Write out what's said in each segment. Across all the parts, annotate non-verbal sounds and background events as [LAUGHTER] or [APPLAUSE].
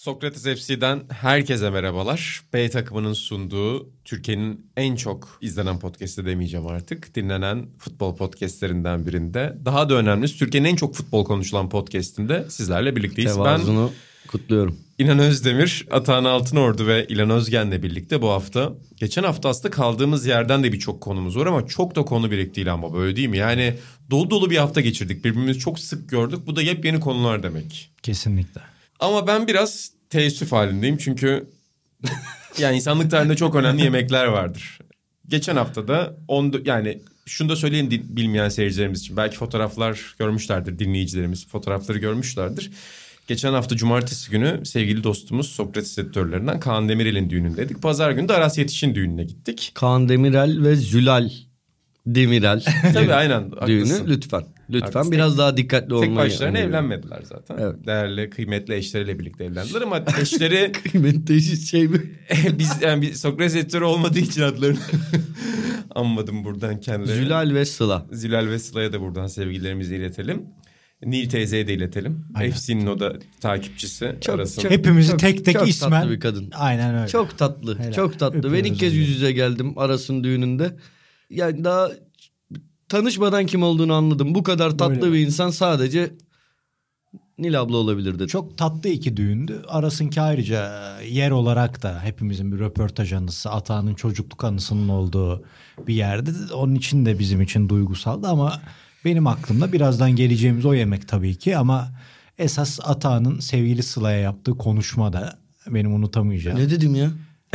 Sokrates FC'den herkese merhabalar. B takımının sunduğu Türkiye'nin en çok izlenen podcast'i demeyeceğim artık. Dinlenen futbol podcastlerinden birinde. Daha da önemlisi Türkiye'nin en çok futbol konuşulan podcast'inde sizlerle birlikteyiz. Tevazunu kutluyorum. Ben İnan Özdemir, Atahan Altınordu ve İlan Özgen'le birlikte bu hafta. Geçen hafta aslında kaldığımız yerden de birçok konumuz var ama çok da konu birikti İlan Baba öyle değil mi? Yani dolu dolu bir hafta geçirdik. Birbirimizi çok sık gördük. Bu da yepyeni konular demek. Kesinlikle. Ama ben biraz teessüf halindeyim çünkü yani insanlık tarihinde çok önemli yemekler vardır. Geçen hafta da on, yani şunu da söyleyin di- bilmeyen seyircilerimiz için. Belki fotoğraflar görmüşlerdir dinleyicilerimiz fotoğrafları görmüşlerdir. Geçen hafta cumartesi günü sevgili dostumuz Sokrates editörlerinden Kaan Demirel'in düğünündeydik. Pazar günü de Aras Yetiş'in düğününe gittik. Kaan Demirel ve Zülal Demirel Tabii aynen düğünü haklısın. lütfen. Lütfen Haklısın. biraz daha dikkatli olmayı. Tek başlarına öneriyorum. evlenmediler zaten. Evet. Değerli kıymetli eşleriyle birlikte evlendiler ama eşleri [LAUGHS] Kıymetli eşit şey mi? [LAUGHS] Biz yani bir Sokrates editörü olmadığı için adlarını [LAUGHS] anmadım buradan kendilerine. Zülal ve Sıla. Zülal ve Sıla'ya da buradan sevgilerimizi iletelim. Nil teyzeye de iletelim. Aynen. FC'nin o da takipçisi Çok- arasında. çok- Hepimizi tek tek çok ismen. tatlı bir kadın. Aynen öyle. Çok tatlı. Helal. Çok tatlı. Ben Öpüyoruz ilk kez yüz yüze geldim Aras'ın düğününde. Yani daha tanışmadan kim olduğunu anladım. Bu kadar tatlı Böyle. bir insan sadece Nil abla olabilir dedi. Çok tatlı iki düğündü. Arasınki ayrıca yer olarak da hepimizin bir röportaj anısı, Atağan'ın çocukluk anısının olduğu bir yerde. Onun için de bizim için duygusaldı ama benim aklımda birazdan geleceğimiz o yemek tabii ki ama esas Atağan'ın sevgili Sıla'ya yaptığı konuşma da benim unutamayacağım. Ne dedim ya?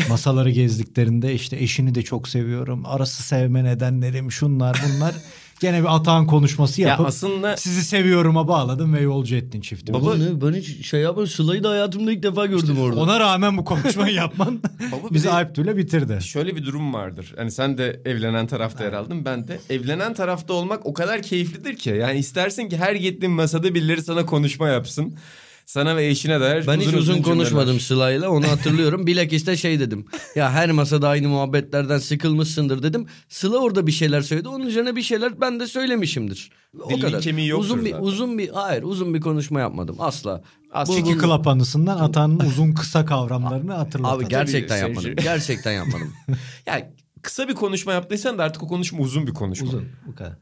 Masaları gezdiklerinde işte eşini de çok seviyorum. Arası sevme nedenlerim şunlar bunlar. Gene bir Atağan konuşması Ya yapıp aslında sizi seviyorum'a bağladım ve yolcu ettin çiftimi. Baba ne? Ben hiç şey yapmadım. Sıla'yı da hayatımda ilk defa gördüm orada. Ona rağmen bu konuşmayı yapman Baba [LAUGHS] bizi de- Alptu'yla bitirdi. şöyle bir durum vardır. Hani sen de evlenen tarafta yer aldın. Ben de evlenen tarafta olmak o kadar keyiflidir ki. Yani istersin ki her gittiğin masada birileri sana konuşma yapsın. Sana ve eşine dair Ben hiç uzun cümleler. konuşmadım Sıla'yla onu hatırlıyorum. [LAUGHS] Bilakis şey dedim. Ya her masada aynı muhabbetlerden sıkılmışsındır dedim. Sıla orada bir şeyler söyledi. Onun üzerine bir şeyler ben de söylemişimdir. O Dilin kadar. kemiği yoktur uzun bir zaten. uzun bir hayır uzun bir konuşma yapmadım asla. Aslında- Çiki Club anısından Atan'ın uzun kısa kavramlarını hatırlatalım. Abi gerçekten Tabii, yapmadım. seyirci- Gerçekten yapmadım. [LAUGHS] Ya kısa bir konuşma yaptıysan da artık o konuşma uzun bir konuşma. uzun bu kadar.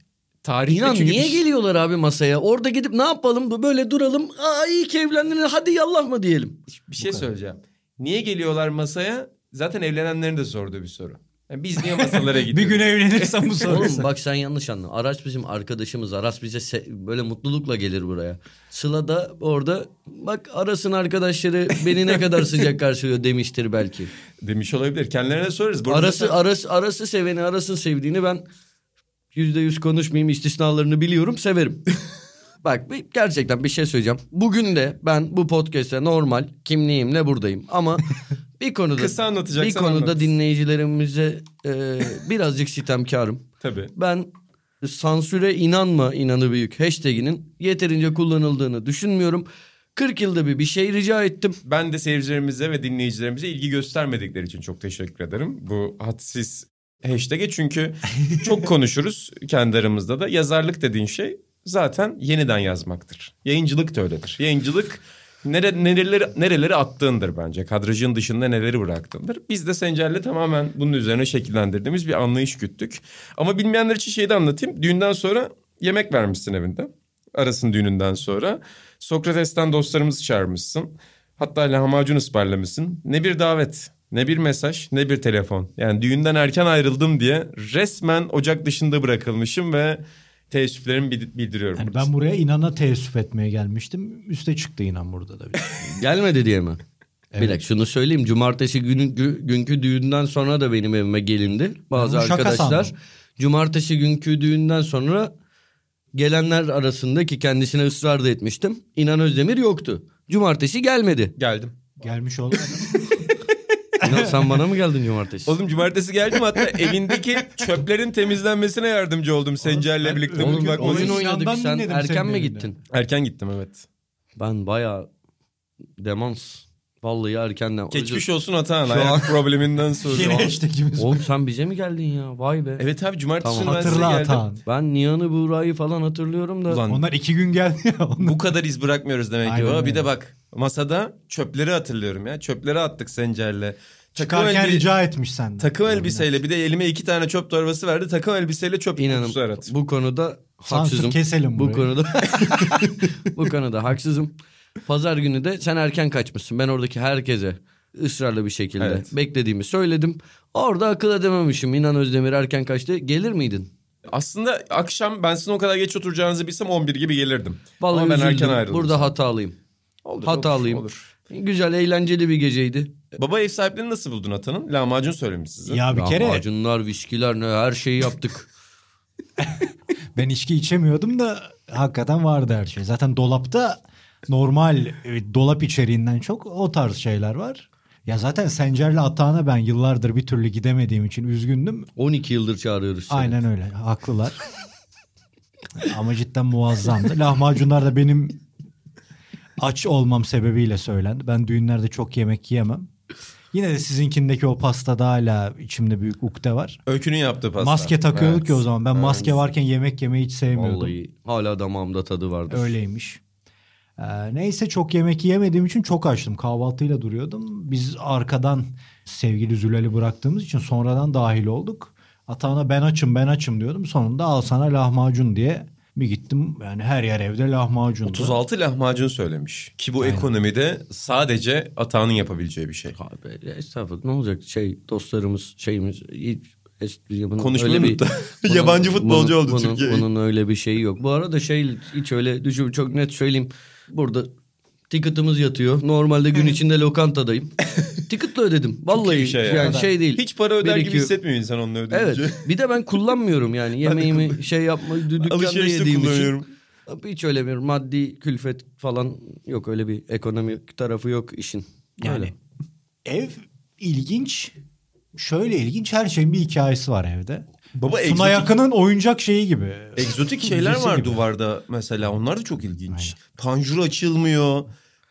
Tarihte İnan çünkü niye bir- geliyorlar abi masaya? Orada gidip ne yapalım? Böyle duralım. Aa iyi ki evlendin. Hadi yallah mı diyelim? Bir şey söyleyeceğim. Niye geliyorlar masaya? Zaten evlenenlerin de sorduğu bir soru. Yani biz niye masalara [LAUGHS] bir gidiyoruz? gün evlenirsen bu soru. Oğlum bak sen yanlış anladın. Araç bizim arkadaşımız. Aras bize se- böyle mutlulukla gelir buraya. Sıla da orada bak Aras'ın arkadaşları beni ne kadar sıcak karşılıyor demiştir belki. Demiş olabilir. Kendilerine sorarız. Arası zaten- Aras Aras'ı seveni Aras'ın sevdiğini ben yüzde yüz konuşmayayım istisnalarını biliyorum severim. [LAUGHS] Bak gerçekten bir şey söyleyeceğim. Bugün de ben bu podcast'te normal kimliğimle buradayım ama [LAUGHS] bir konuda Kısa bir konuda anlat. dinleyicilerimize e, birazcık sitemkarım. Tabii. Ben sansüre inanma inanı büyük hashtaginin yeterince kullanıldığını düşünmüyorum. 40 yılda bir bir şey rica ettim. Ben de seyircilerimize ve dinleyicilerimize ilgi göstermedikleri için çok teşekkür ederim. Bu hadsiz hashtag'e çünkü çok [LAUGHS] konuşuruz kendi aramızda da. Yazarlık dediğin şey zaten yeniden yazmaktır. Yayıncılık da öyledir. Yayıncılık nere, nereleri, nereleri attığındır bence. Kadrajın dışında neleri bıraktığındır. Biz de Sencer'le tamamen bunun üzerine şekillendirdiğimiz bir anlayış güttük. Ama bilmeyenler için şeyi de anlatayım. Düğünden sonra yemek vermişsin evinde. Aras'ın düğününden sonra. Sokrates'ten dostlarımızı çağırmışsın. Hatta lahmacun ısmarlamışsın. Ne bir davet, ne bir mesaj, ne bir telefon. Yani düğünden erken ayrıldım diye resmen ocak dışında bırakılmışım ve teessüflerimi bil- bildiriyorum. Yani ben buraya inana teessüf etmeye gelmiştim. Üste çıktı inan burada da. [LAUGHS] Gelmedi diye mi? Bir Evet. dakika şunu söyleyeyim. Cumartesi günü, gü- günkü düğünden sonra da benim evime gelindi. Bazı şaka arkadaşlar. sandım. Cumartesi günkü düğünden sonra gelenler arasında ki kendisine ısrar da etmiştim. İnan Özdemir yoktu. Cumartesi gelmedi. Geldim. Gelmiş oldu. [LAUGHS] Sen bana mı geldin cumartesi? Oğlum cumartesi geldim hatta evindeki çöplerin temizlenmesine yardımcı oldum Sencer'le birlikte. Oğlum Bak, oyun oynadık sen erken mi gittin? Erken gittim evet. Ben bayağı demans. Vallahi erkenden. Geçmiş olsun Atahan Şu ayak an- probleminden sonra. Yine hashtagimiz. Oğlum sen bize mi geldin ya? Vay be. Evet abi cumartesi Tamam. ben Hatırla geldim. Atahan. Ben Nihan'ı Buğra'yı falan hatırlıyorum da. Ulan Onlar iki gün geldi ya. Onlar. bu kadar iz bırakmıyoruz demek ki. Aynen. Bir de bak masada çöpleri hatırlıyorum ya. Çöpleri attık Sencer'le. Takım, Çıkarken elbi- rica etmiş senden. takım elbiseyle bir de elime iki tane çöp torbası verdi. Takım elbiseyle çöp İnanın kutusu arattım. bu konuda Sansür haksızım. keselim Bu burayı. konuda [LAUGHS] [LAUGHS] bu konuda haksızım. Pazar günü de sen erken kaçmışsın. Ben oradaki herkese ısrarlı bir şekilde Evet. beklediğimi söyledim. Orada akıl edememişim. İnan Özdemir erken kaçtı. Gelir miydin? Aslında akşam ben sizin o kadar geç oturacağınızı bilsem 11 gibi gelirdim. Vallahi Ama ben üzüldüm. erken ayrıldım. Burada hatalıyım. Olur, hatalıyım. Olur, Güzel, eğlenceli bir geceydi. Baba ev sahipliğini nasıl buldun Atan'ın? Lahmacun söylemiş size. Ya bir kere Lahmacunlar, viskiler ne her şeyi yaptık. [LAUGHS] ben içki içemiyordum da hakikaten vardı her şey. Zaten dolapta normal e, dolap içeriğinden çok o tarz şeyler var. Ya zaten Sencer'le Atahan'a ben yıllardır bir türlü gidemediğim için üzgündüm. 12 yıldır çağırıyoruz seni. Aynen öyle. Haklılar. [LAUGHS] Ama cidden muazzamdı. Lahmacunlar da benim aç olmam sebebiyle söylendi. Ben düğünlerde çok yemek yiyemem. Yine de sizinkindeki o pastada hala içimde büyük ukde var. Öykünün yaptığı pasta. Maske takıyorduk Evet. ya o zaman. Ben Evet. maske varken yemek yemeyi hiç sevmiyordum. Vallahi hala damağımda tadı vardır. Öyleymiş. Ee, neyse çok yemek yemediğim için çok açtım. Kahvaltıyla duruyordum. Biz arkadan sevgili Zülal'i bıraktığımız için sonradan dahil olduk. Atağına ben açım ben açım diyordum. Sonunda al sana lahmacun diye bir gittim. Yani her yer evde lahmacun. 36 lahmacun söylemiş. Ki bu Aynen. ekonomide sadece Atağan'ın yapabileceği bir şey. Abi estağfurullah ne olacak şey dostlarımız şeyimiz hiç es- [LAUGHS] bunun Konuşmayı [LAUGHS] unuttu. Yabancı futbolcu oldu bunun, Türkiye. Bunun öyle bir şeyi yok. Bu arada şey hiç öyle düşün çok net söyleyeyim. Burada ticket'ımız yatıyor. Normalde gün içinde lokantadayım. [LAUGHS] Ticket'la ödedim. Vallahi şey ya. yani şey değil. Hiç para öder gibi hissetmiyor insan onu ödeyince. Evet. Bir de ben kullanmıyorum yani [LAUGHS] yemeğimi şey yapma dükkanda yediğim için. Hiç öyle bir maddi külfet falan yok. Öyle bir ekonomik tarafı yok işin. Yani Öyle. ev ilginç. Şöyle ilginç her şeyin bir hikayesi var evde. Baba Suna egzotik, yakının oyuncak şeyi gibi. egzotik [LAUGHS] şeyler var gibi. duvarda mesela. Onlar da çok ilginç. Panjur açılmıyor.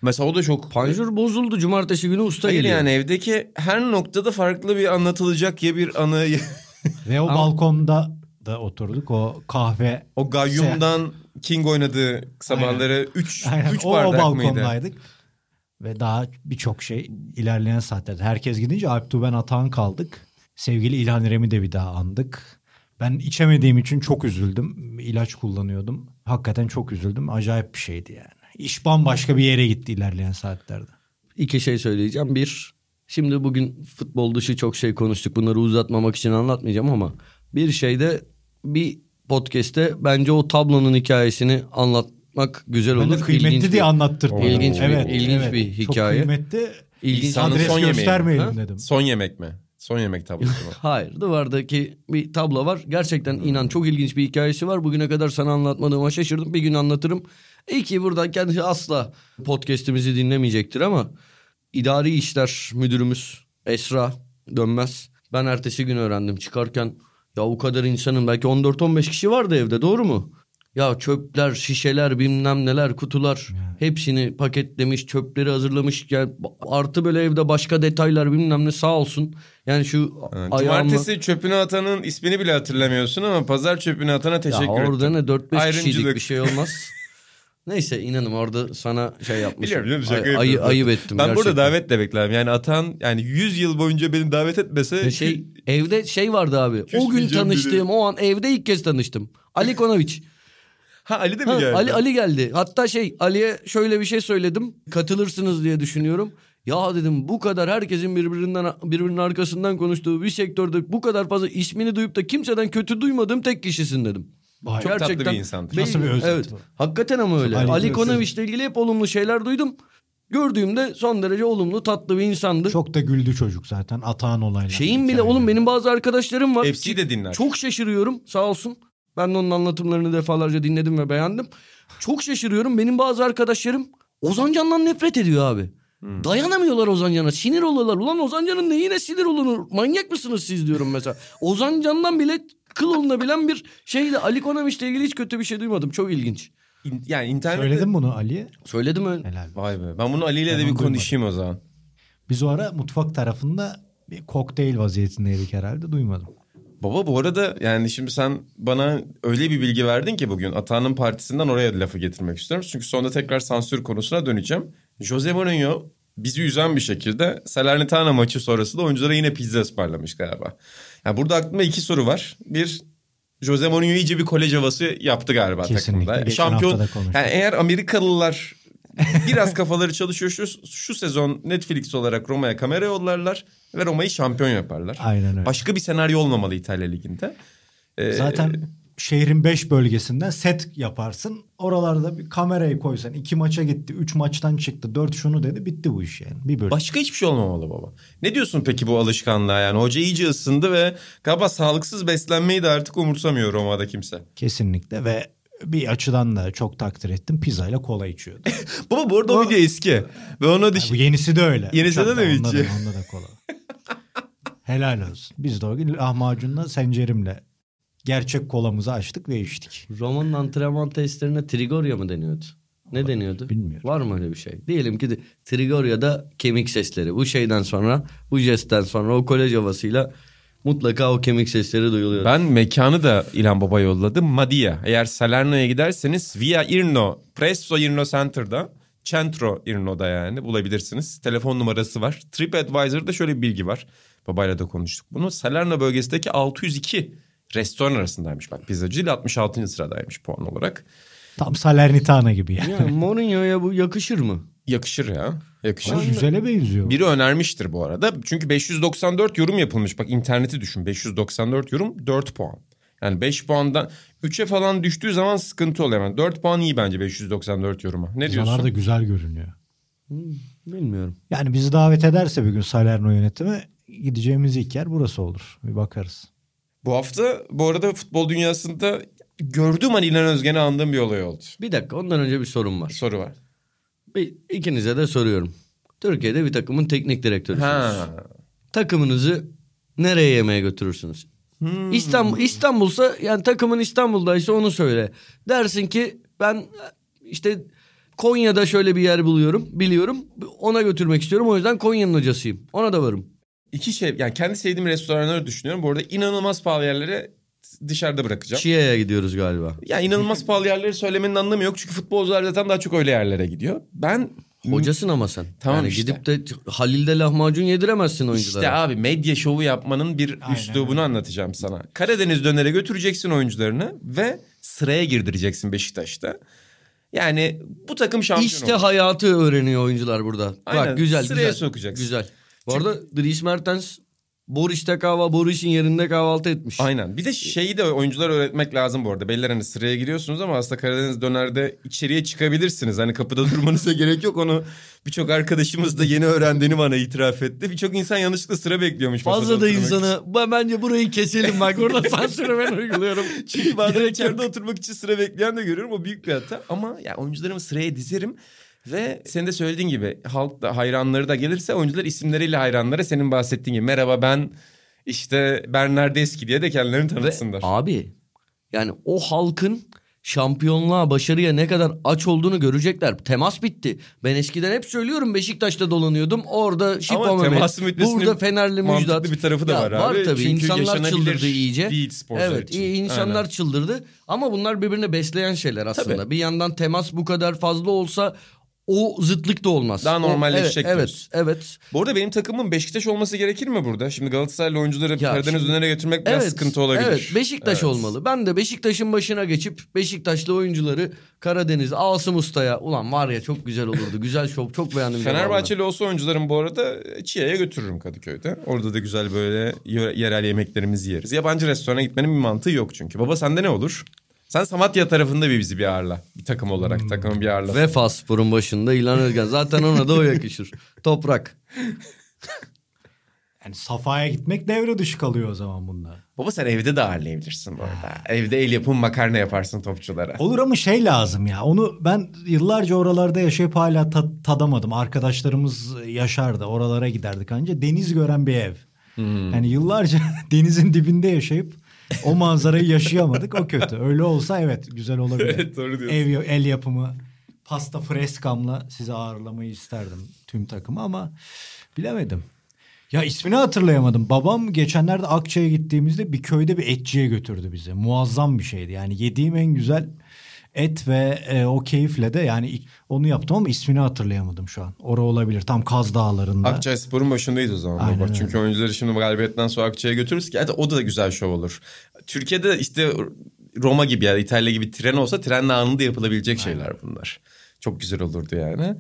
Mesela o da çok... Panjur bozuldu. Cumartesi günü usta Hayır geliyor. yani evdeki her noktada farklı bir anlatılacak ya bir anı. [LAUGHS] Ve o Ama- balkonda da oturduk. O kahve o Gayyum'dan King oynadığı sabahları 3 Aynen, 3 o, o bardak mıydı? balkondaydık. Ve daha birçok şey ilerleyen saatlerde. Herkes gidince Alp Tuğben Atahan kaldık. Sevgili İlhan İrem'i de bir daha andık. Ben içemediğim için çok üzüldüm. İlaç kullanıyordum. Hakikaten çok üzüldüm. Acayip bir şeydi yani. İş bambaşka bir yere gitti ilerleyen saatlerde. İki şey söyleyeceğim. Bir, şimdi bugün futbol dışı çok şey konuştuk. Bunları uzatmamak için anlatmayacağım ama bir şeyde bir podcast'te bence o tablonun hikayesini anlatmak güzel Ben olur. de kıymetli İlginç diye bir- anlattırdım. İlginç bir- evet, ilginç evet. bir hikaye. Çok kıymetli. İlginç. İnsanın Adres son yemeği. göstermeyelim Ha? dedim. Son yemek mi? Son yemek tablosu mu? [LAUGHS] Hayır duvardaki bir tablo var. Gerçekten inan çok ilginç bir hikayesi var. Bugüne kadar sana anlatmadığıma şaşırdım. Bir gün anlatırım. İyi ki buradan kendisi asla podcast'imizi dinlemeyecektir ama idari işler müdürümüz Esra Dönmez. Ben ertesi gün öğrendim çıkarken ya o kadar insanın belki 14-15 kişi vardı evde doğru mu? Ya çöpler, şişeler, bilmem neler, kutular hepsini paketlemiş, çöpleri hazırlamış. Yani artı böyle evde başka detaylar bilmem ne sağ olsun. Yani şu Ha, ayağımla... Cumartesi çöpünü atanın ismini bile hatırlamıyorsun ama pazar çöpünü atana Ya teşekkür orada ettim. ne 4-5 kişilik Ayrımcılık. bir şey olmaz. [LAUGHS] Neyse inanın orada sana şey yapmışım. Biliyorum biliyorum şaka Ay- ayı, ayıp ettim Ben burada gerçekten. davet de beklerim. Yani atan yani 100 yıl boyunca beni davet etmese Ya Şey, evde şey vardı abi. O gün tanıştığım biri. o an evde ilk kez tanıştım. Ali Konoviç. Ha Ali de mi Ha, geldi? Ali Ali geldi. Hatta şey Ali'ye şöyle bir şey söyledim. Katılırsınız diye düşünüyorum. Ya dedim bu kadar herkesin birbirinden birbirinin arkasından konuştuğu bir sektörde bu kadar fazla ismini duyup da kimseden kötü duymadığım tek kişisin dedim. Vay. Çok tatlı bir insandır. Nasıl bir özet Evet. bu? Hakikaten ama öyle. Ali Ali. Konoviç'le ilgili hep olumlu şeyler duydum. Gördüğümde son derece olumlu, tatlı bir insandı. Çok da güldü çocuk zaten. Atağın olaylar. Şeyin bile oğlum benim bazı arkadaşlarım var. FC de dinler. Çok şaşırıyorum sağ olsun. Ben de onun anlatımlarını defalarca dinledim ve beğendim. Çok şaşırıyorum. Benim bazı arkadaşlarım Ozan Can'dan nefret ediyor abi. Dayanamıyorlar Ozan Can'a. Sinir oluyorlar. Ulan Ozan Can'ın neyine sinir olunur? Manyak mısınız siz diyorum mesela. Ozan Can'dan bile kıl olunabilen bir şeydi. Ali Konamiş'le ilgili hiç kötü bir şey duymadım. Çok ilginç. İn- yani internette... Söyledin bunu Ali'ye. Söyledim öyle. Helal. Vay be. Ben bunu Ali ile Ben de bir duymadım. konuşayım o zaman. Biz o ara mutfak tarafında bir kokteyl vaziyetindeydik herhalde duymadım. Baba bu arada yani şimdi sen bana öyle bir bilgi verdin ki bugün Atağan'ın partisinden oraya lafı getirmek istiyorum. Çünkü sonra tekrar sansür konusuna döneceğim. Jose Mourinho bizi üzen bir şekilde Salernitana maçı sonrası da oyunculara yine pizza ısmarlamış galiba. Yani burada aklımda iki soru var. Bir Jose Mourinho iyice bir kolej havası yaptı galiba Kesinlikle. takımda. Geçen Şampiyon yani eğer Amerikalılar biraz kafaları çalışıyor şu, şu sezon Netflix olarak Roma'ya kamera yollarlar ve Roma'yı şampiyon yaparlar. Aynen öyle. Başka bir senaryo olmamalı İtalya Ligi'nde. Ee, Zaten şehrin 5 bölgesinden set yaparsın. Oralarda bir kamerayı koysan. iki maça gitti. Üç maçtan çıktı. Dört şunu dedi. Bitti bu iş yani. Bir bölüm. Başka hiçbir şey olmamalı baba. Ne diyorsun peki bu alışkanlığa yani? Hoca iyice ısındı ve galiba sağlıksız beslenmeyi de artık umursamıyor Roma'da kimse. Kesinlikle ve bir açıdan da çok takdir ettim. Pizza ile kola içiyordu. [LAUGHS] Baba bu arada o video eski. Ve ona Yani bu yenisi de öyle. Yenisi de Uçakta de mi onda içiyor? Da, onda da kola. Helal olsun. Biz de o gün lahmacunla sencerimle gerçek kolamızı açtık ve içtik. Roma'nın antrenman testlerine Trigoria mı deniyordu? Ne deniyordu? Bilmiyorum. Var mı öyle bir şey? Diyelim ki de Trigoria'da kemik sesleri. Bu şeyden sonra, bu jestten sonra o kolej havasıyla mutlaka o kemik sesleri duyuluyor. Ben mekanı da İlhan Baba yolladı. Madia. Eğer Salerno'ya giderseniz Via Irno, Presso Irno Center'da, Centro Irno'da yani bulabilirsiniz. Telefon numarası var. TripAdvisor'da şöyle bir bilgi var. Babayla da konuştuk bunu. Salerno bölgesindeki 602 restoran arasındaymış. Bak pizzacı ile 66. sıradaymış puan olarak. Tam Salernitana gibi yani. Ya Mourinho'ya bu yakışır mı? Yakışır ya. Yakışır. Ama güzele benziyor. Biri önermiştir bu arada. Çünkü 594 yorum yapılmış. Bak interneti düşün. 594 yorum 4 puan. Yani 5 puandan 3'e falan düştüğü zaman sıkıntı oluyor. Yani 4 puan iyi bence 594 yoruma. Ne Pizzalar diyorsun? da güzel görünüyor. Hmm, bilmiyorum. Yani bizi davet ederse bir gün Salerno yönetimi gideceğimiz ilk yer burası olur. Bir bakarız. Bu hafta bu arada futbol dünyasında gördüğüm an İlhan Özgen'i andığım bir olay oldu. Bir dakika ondan önce bir sorum var. Soru var. Bir, ikinize de soruyorum. Türkiye'de bir takımın teknik direktörüsünüz. Ha. Takımınızı nereye yemeğe götürürsünüz? Hmm. İstanbul İstanbul'sa yani takımın İstanbul'daysa onu söyle. Dersin ki ben işte Konya'da şöyle bir yer buluyorum, biliyorum. Ona götürmek istiyorum. O yüzden Konya'nın hocasıyım. Ona da varım. İki şey yani kendi sevdiğim restoranları düşünüyorum. Bu arada inanılmaz pahalı yerlere dışarıda bırakacağım. Çiğ'e gidiyoruz galiba. Ya inanılmaz pahalı yerleri söylemenin anlamı yok. Çünkü futbolcular zaten daha çok öyle yerlere gidiyor. Ben Hocasın ama sen. Tamam yani işte. gidip de Halil'de lahmacun yediremezsin oyunculara. işte abi medya şovu yapmanın bir Aynen üslubunu anlatacağım sana. Karadeniz dönere götüreceksin oyuncularını ve sıraya girdireceksin Beşiktaş'ta. Yani bu takım şampiyon İşte olur. hayatı öğreniyor oyuncular burada. Aynen, Bak güzel sıraya güzel. sokacaksın. Güzel. Bu arada Dries Mertens Boris'te kahvaltı, Boris'in yerinde kahvaltı etmiş. Aynen. Bir de şeyi de oyunculara öğretmek lazım bu arada. Beyler hani sıraya giriyorsunuz ama aslında Karadeniz dönerde içeriye çıkabilirsiniz. Hani kapıda durmanıza [LAUGHS] gerek yok. Onu birçok arkadaşımız da yeni öğrendiğini bana itiraf etti. Birçok insan yanlışlıkla sıra bekliyormuş. Fazla da için. insana ben bence burayı keselim bak burada sansürü [LAUGHS] ben uyguluyorum. [LAUGHS] Çünkü bazen içeride oturmak için sıra bekleyen de görüyorum. O büyük bir hata. Ama ya oyuncularımı sıraya dizerim. Ve senin de söylediğin gibi halk da hayranları da gelirse oyuncular isimleriyle hayranlara senin bahsettiğin gibi merhaba ben işte Bernardeski diye de kendilerini Ve tanıtsınlar. abi yani o halkın şampiyonluğa, başarıya ne kadar aç olduğunu görecekler. Temas bitti. Ben eskiden hep söylüyorum Beşiktaş'ta dolanıyordum. Orada Şipo Ama Mehmet, burada Fenerli Müjdat. bir tarafı da Ya var abi. Var tabii Çünkü insanlar çıldırdı iyice. değil sporcular Evet için. insanlar Aynen. çıldırdı. Ama bunlar birbirine besleyen şeyler aslında. Tabii. Bir yandan temas bu kadar fazla olsa o zıtlık da olmaz. Daha O- normalleşecek Evet, diyorsun. evet, evet. Bu arada benim takımım Beşiktaş olması gerekir mi burada? Şimdi Galatasaraylı oyuncuları Karadeniz dönere götürmek biraz sıkıntı olabilir. Evet Beşiktaş Evet. olmalı. Ben de Beşiktaş'ın başına geçip Beşiktaşlı oyuncuları Karadeniz Asım Usta'ya ulan var ya çok güzel olurdu. Güzel şov çok beğendim. Fenerbahçeli olsa oyuncularım bu arada Çiğa'ya götürürüm Kadıköy'de. Orada da güzel böyle yerel yemeklerimizi yeriz. Yabancı restorana gitmenin bir mantığı yok çünkü. Baba sende ne olur? Sen Samatya tarafında bir bizi bir ağırla. Bir takım olarak Hmm. takımı bir ağırla. Vefa Spor'un başında İlhan Özgen. Zaten ona da o yakışır. [LAUGHS] Toprak. Yani safhaya gitmek devre dışı kalıyor o zaman bunda. Baba sen evde de ağırlayabilirsin bu arada. [SIGHS] Evde el yapım makarna yaparsın topçulara. Olur ama şey lazım ya. Onu ben yıllarca oralarda yaşayıp hala ta- tadamadım. Arkadaşlarımız yaşardı. Oralara giderdik anca. Deniz gören bir ev. Yani yıllarca [LAUGHS] denizin dibinde yaşayıp o manzarayı yaşayamadık. O kötü. Öyle olsa evet güzel olabilir. Evet, doğru diyorsun. Ev el yapımı pasta freskamla sizi ağırlamayı isterdim tüm takımı ama bilemedim. Ya ismini hatırlayamadım. Babam geçenlerde Akçay'a gittiğimizde bir köyde bir etçiye götürdü bizi. Muazzam bir şeydi. Yani yediğim en güzel et ve e, o keyifle de yani onu yaptım ama ismini hatırlayamadım şu an. Ora olabilir. Tam Kaz Dağları'nda. Akçay Spor'un başındayız o zaman Aynen öyle. Çünkü oyuncuları şimdi galibiyetten sonra Akçay'a götürürüz ki o da güzel şov olur. Türkiye'de işte Roma gibi ya da İtalya gibi tren olsa trenle anında yapılabilecek şeyler bunlar. Çok güzel olurdu yani.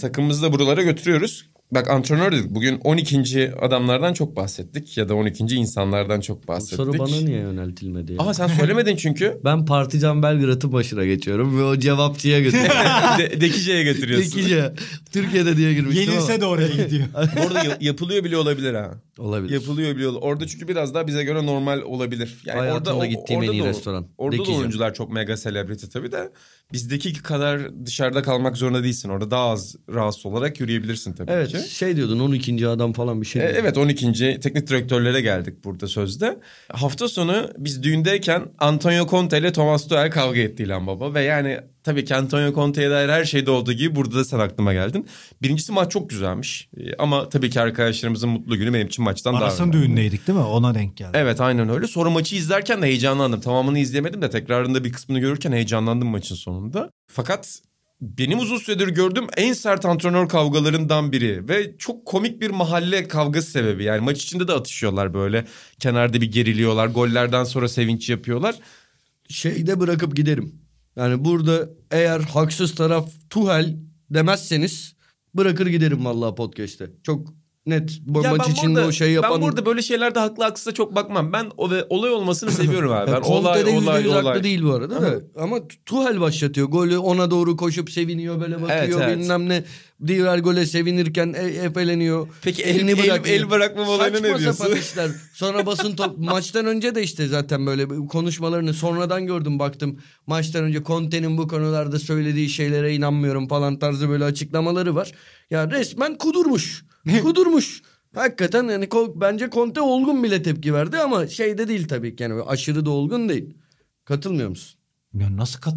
Takımımızı da buralara götürüyoruz. Bak antrenör dedik. Bugün 12. adamlardan çok bahsettik. Ya da 12. insanlardan çok Bu bahsettik. soru bana niye yöneltilmedi ya? Ama sen söylemedin [LAUGHS] çünkü. Ben Partizan Belgrad'ın başına geçiyorum ve o cevapçıya götürüyorum. [LAUGHS] De, Dekice'ye götürüyorsun. Tekice. Türkiye'de diye girmiştim Yenilse ama. de oraya gidiyor. [LAUGHS] Orada ya- yapılıyor bile olabilir ha. Olabilir. Yapılıyor olabilir. Orada çünkü biraz daha bize göre normal olabilir. Yani Hayatımda orada, gittiğim en iyi da restoran. Orada da Dekice. oyuncular çok mega celebrity tabii de. Bizdeki kadar dışarıda kalmak zorunda değilsin. Orada daha az rahatsız olarak yürüyebilirsin tabii Evet ki. şey diyordun 12. adam falan bir şey. E. Evet 12. teknik direktörlere geldik burada sözde. Hafta sonu biz düğündeyken Antonio Conte ile Thomas Tuchel kavga etti İlhan Baba. Ve yani tabii ki Antonio Conte'ye dair her şeyde olduğu gibi burada da sen aklıma geldin. Birincisi maç çok güzelmiş. E, Ama tabii ki arkadaşlarımızın mutlu günü benim için maçtan daha Aras'ın önemli. düğündeydik değil mi? Ona denk geldi. Evet aynen öyle. Sonra maçı izlerken de heyecanlandım. Tamamını izleyemedim de tekrarında bir kısmını görürken heyecanlandım maçın sonunda. Fakat benim uzun süredir gördüğüm en sert antrenör kavgalarından biri ve çok komik bir mahalle kavgası sebebi. Yani maç içinde de atışıyorlar böyle. Kenarda bir geriliyorlar. Gollerden sonra sevinç yapıyorlar. Şeyde bırakıp giderim. Yani burada eğer haksız taraf Tuhel demezseniz bırakır giderim vallahi podcast'te. Çok net bu Ya maç içinde burada- o şey yapan. Ben burada böyle şeylerde haklı haksıza çok bakmam. Ben o ve olay olmasını seviyorum abi. [LAUGHS] Ben olay olay yüz haklı olay. değil bu arada da. Ama Tuhel başlatıyor. Golü ona doğru koşup seviniyor böyle bakıyor Evet, evet. bilmem ne. Diğer gole sevinirken e- efeleniyor. Peki el- el- el bırakma olayına ne Saçma diyorsun? sapan işler. Sonra basın top [LAUGHS] maçtan önce de işte zaten böyle konuşmalarını sonradan gördüm baktım. Maçtan önce Conte'nin bu konularda söylediği şeylere inanmıyorum falan tarzı böyle açıklamaları var. Ya resmen kudurmuş. kudurmuş. Hakikaten yani bence Conte olgun bile tepki verdi ama şeyde değil tabii ki yani aşırı da olgun değil. Katılmıyor musun? Ya nasıl kat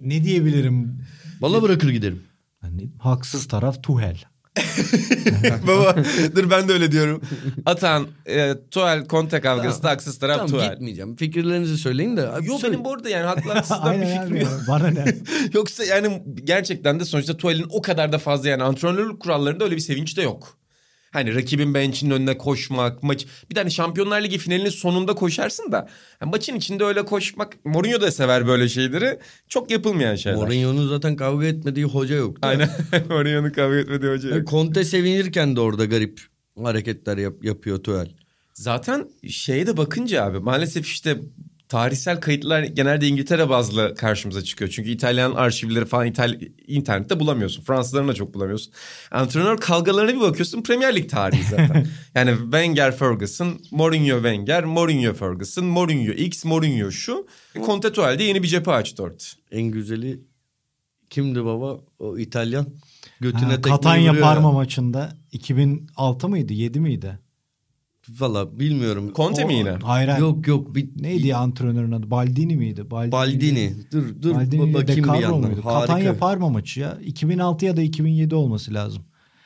ne diyebilirim? Valla bırakır giderim. Yani haksız taraf Tuhel. [LAUGHS] Baba dur ben de öyle diyorum. Atan, e, Tuel, Conte kavgası da haksız taraf Tamam Tuel. gitmeyeceğim. Fikirlerinizi söyleyin de. Yok Söyle- benim bu arada yani haklı haksızdan [LAUGHS] bir fikrim yok. Bana ne? [LAUGHS] Yoksa yani gerçekten de sonuçta Tuel'in o kadar da fazla yani antrenörlük kurallarında öyle bir sevinç de yok. Hani rakibin bench'inin önüne koşmak, maç... Bir de hani Şampiyonlar Ligi finalinin sonunda koşarsın da... hani maçın içinde öyle koşmak... Mourinho da sever böyle şeyleri. Çok yapılmayan şeyler. Mourinho'nun zaten kavga etmediği hoca yok. Aynen. [LAUGHS] Mourinho'nun kavga etmediği hoca. yok. Yani Conte sevinirken de orada garip hareketler yap- yapıyor Tuchel. Zaten şeye de bakınca abi maalesef işte tarihsel kayıtlar genelde İngiltere bazlı karşımıza çıkıyor. Çünkü İtalyan arşivleri falan İtal internette bulamıyorsun. Fransızlarını da çok bulamıyorsun. Antrenör kavgalarına bir bakıyorsun Premier Lig tarihi zaten. [LAUGHS] yani Wenger Ferguson, Mourinho Wenger, Mourinho Ferguson, Mourinho X, Mourinho şu. Conte Tuel'de yeni bir cephe açtı orada. En güzeli kimdi baba? O İtalyan. Götüne Ha, Katanya. Parma maçında 2006 mıydı 7 miydi? Valla bilmiyorum. Conte mi O- yine? Hayır hayır. Yok yok. Bir, Neydi ya antrenörün adı? Baldini miydi? Baldini. Baldini. Dur dur Baldini bakayım bir yandan. muydu? Harika. Katanya Parma maçı ya. 2006 ya da 2007 olması lazım.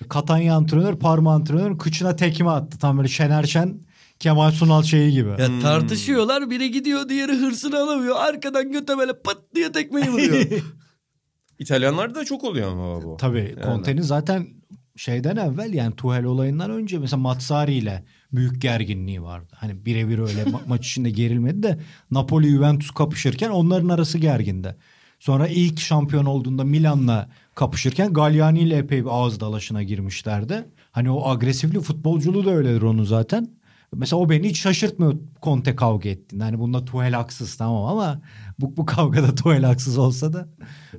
Katanya antrenör, Parma antrenör kıçına tekme attı. Tam böyle Şener Şen, Kemal Sunal şeyi gibi. Ya tartışıyorlar biri gidiyor diğeri hırsını alamıyor. Arkadan göte böyle pıt diye tekmeyi vuruyor. [LAUGHS] İtalyanlarda da çok oluyor ama bu. Tabii Yani. Conte'nin zaten şeyden evvel yani Tuhel olayından önce mesela Matsari ile büyük gerginliği vardı. Hani birebir öyle ma- [LAUGHS] maç içinde gerilmedi de Napoli Juventus kapışırken onların arası gergindi. Sonra ilk şampiyon olduğunda Milan'la kapışırken Galliani ile epey bir ağız dalaşına girmişlerdi. Hani o agresifli futbolculuğu da öyledir onun zaten. Mesela o beni hiç şaşırtmıyor Conte kavga ettiğinde. Hani bunda Tuhel haksız tamam ama bu, bu kavgada [LAUGHS] Tuhel haksız olsa da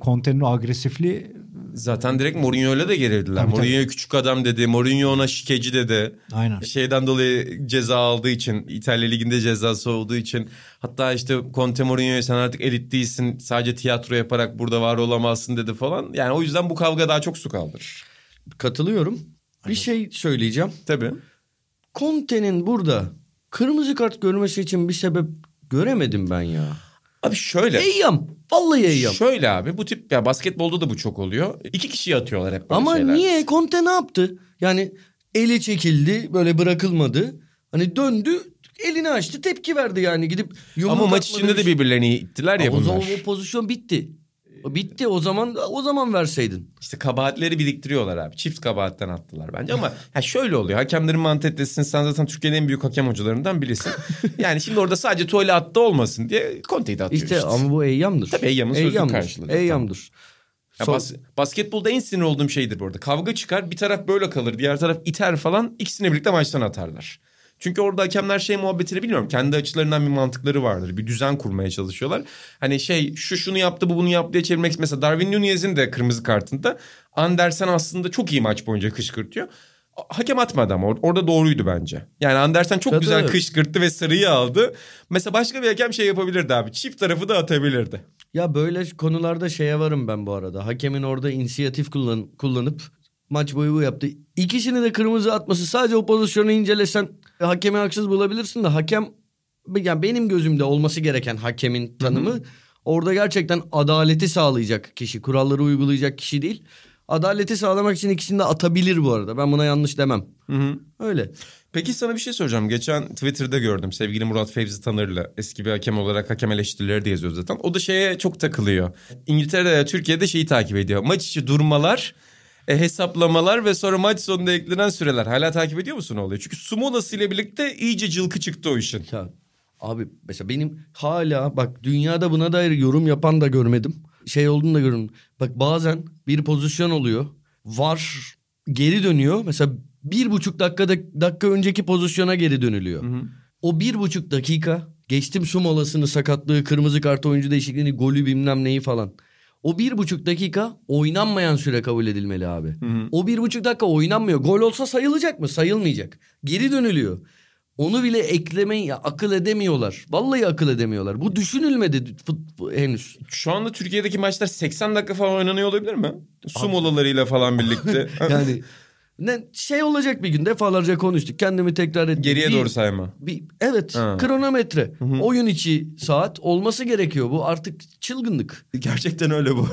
Conte'nin o agresifliği Zaten direkt Mourinho'yla da gerildiler. Tabii, tabii. Mourinho küçük adam dedi. Mourinho ona şikeci dedi. Aynen. Şeyden dolayı ceza aldığı için İtalya Ligi'nde cezası olduğu için hatta işte Conte Mourinho'ya sen artık elit değilsin sadece tiyatro yaparak burada var olamazsın dedi falan. Yani o yüzden bu kavga daha çok su kaldırır. Katılıyorum. Bir şey söyleyeceğim. Tabii. Conte'nin burada kırmızı kart görmesi için bir sebep göremedim ben ya. Abi şöyle. Eyyam. Vallahi eyyam. Şöyle abi bu tip ya basketbolda da bu çok oluyor. İki kişiyi atıyorlar hep böyle Ama şeyler. niye? Conte ne yaptı? Yani eli çekildi böyle bırakılmadı. Hani döndü elini açtı tepki verdi yani gidip yumruk Ama maç içinde de birbirlerini ittiler ya o zaman bunlar. o pozisyon bitti. Bitti o zaman o zaman verseydin. İşte kabahatleri biriktiriyorlar abi. Çift kabahatten attılar bence ama [LAUGHS] ha şöyle oluyor. Hakemlerin mantalitesini sen zaten Türkiye'nin en büyük hakem hocalarından birisin. [LAUGHS] yani şimdi orada sadece tuvalet attı olmasın diye Conte'yi de atıyor İşte, işte. ama bu eyyamdır. Tabii eyyamın Eyyamdır. karşılığı. Eyyamdır. Ya Son- bas- basketbolda en sinir olduğum şeydir bu arada. Kavga çıkar bir taraf böyle kalır diğer taraf iter falan ikisini birlikte maçtan atarlar. Çünkü orada hakemler şey muhabbetini bilmiyorum. Kendi açılarından bir mantıkları vardır. Bir düzen kurmaya çalışıyorlar. Hani şey şu şunu yaptı bu bunu yaptı diye çevirmek. Mesela Darwin Nunez'in de kırmızı kartında Andersen aslında çok iyi maç boyunca kışkırtıyor. Hakem atmadı ama or- orada doğruydu bence. Yani Andersen çok Tabii. güzel kışkırttı ve sarıyı aldı. Mesela başka bir hakem şey yapabilirdi abi. Çift tarafı da atabilirdi. Ya böyle konularda şeye varım ben bu arada. Hakemin orada inisiyatif kullan kullanıp maç boyu bu yaptı. İkisini de kırmızı atması sadece o pozisyonu incelesen hakemi haksız bulabilirsin de hakem yani benim gözümde olması gereken hakemin tanımı orada gerçekten adaleti sağlayacak kişi. Kuralları uygulayacak kişi değil. Adaleti sağlamak için ikisini de atabilir bu arada. Ben buna yanlış demem. Hı hı. Öyle. Peki sana bir şey soracağım. Geçen Twitter'da gördüm. Sevgili Murat Fevzi Tanır'la eski bir hakem olarak hakem eleştirileri de yazıyor zaten. O da şeye çok takılıyor. İngiltere'de Türkiye'de şeyi takip ediyor. Maç içi durmalar, e, hesaplamalar ve sonra maç sonunda eklenen süreler. Hala takip ediyor musun oluyor? Çünkü su molası ile birlikte iyice cılkı çıktı o işin. Ya abi mesela benim hala bak dünyada buna dair yorum yapan da görmedim. Şey olduğunu da görmedim. Bak bazen bir pozisyon oluyor. Var geri dönüyor. Mesela bir buçuk dakikada dakika önceki pozisyona geri dönülüyor. O bir buçuk dakika geçtim su molasını sakatlığı kırmızı kart oyuncu değişikliğini golü bilmem neyi falan. O bir buçuk dakika oynanmayan süre kabul edilmeli abi. O bir buçuk dakika oynanmıyor. Gol olsa sayılacak mı? Sayılmayacak. Geri dönülüyor. Onu bile eklemeyi akıl edemiyorlar. Vallahi akıl edemiyorlar. Bu düşünülmedi fut- henüz. Şu anda Türkiye'deki maçlar 80 dakika falan oynanıyor olabilir mi? Su molalarıyla falan birlikte. [LAUGHS] Yani [LAUGHS] ne şey olacak bir gün defalarca konuştuk. Kendimi tekrar ettim. Geriye Bir- doğru sayma. bir, evet Ha. kronometre. Oyun içi saat olması gerekiyor. Bu artık çılgınlık. [LAUGHS] Gerçekten öyle bu.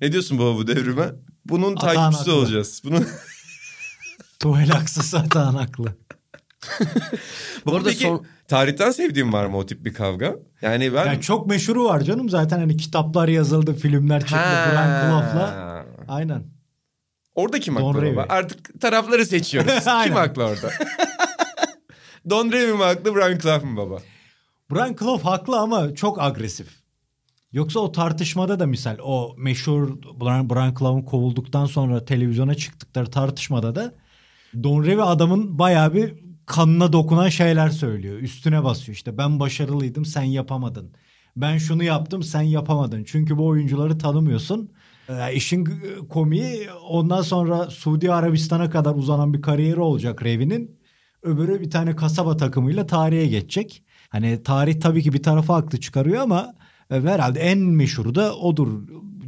ne diyorsun baba bu devrime? Bunun Atan takipçisi haklı. olacağız. Bunun Tuval haksız hatan haklı. [LAUGHS] Bu arada Peki son- tarihten sevdiğin var mı o tip bir kavga? Yani ben... Yani çok meşhuru var canım zaten hani kitaplar yazıldı, filmler çıktı. Brian Clough'la. Ha. Aynen. Orada kim Don haklı baba? Artık tarafları seçiyoruz. [LAUGHS] kim haklı orada? [LAUGHS] Don Revy mi haklı, Brian Clough mı baba? Brian Clough haklı ama çok agresif. Yoksa o tartışmada da misal o meşhur Brian, Brian Clough'un kovulduktan sonra televizyona çıktıkları tartışmada da Don Revy adamın bayağı bir kanına dokunan şeyler söylüyor. Üstüne basıyor işte ben başarılıydım sen yapamadın. Ben şunu yaptım sen yapamadın. Çünkü bu oyuncuları tanımıyorsun. Ee, işin g- komiği ondan sonra Suudi Arabistan'a kadar uzanan bir kariyeri olacak Revy'nin. Öbürü bir tane kasaba takımıyla tarihe geçecek. Hani tarih tabii ki bir tarafa haklı çıkarıyor ama e, herhalde en meşhuru da odur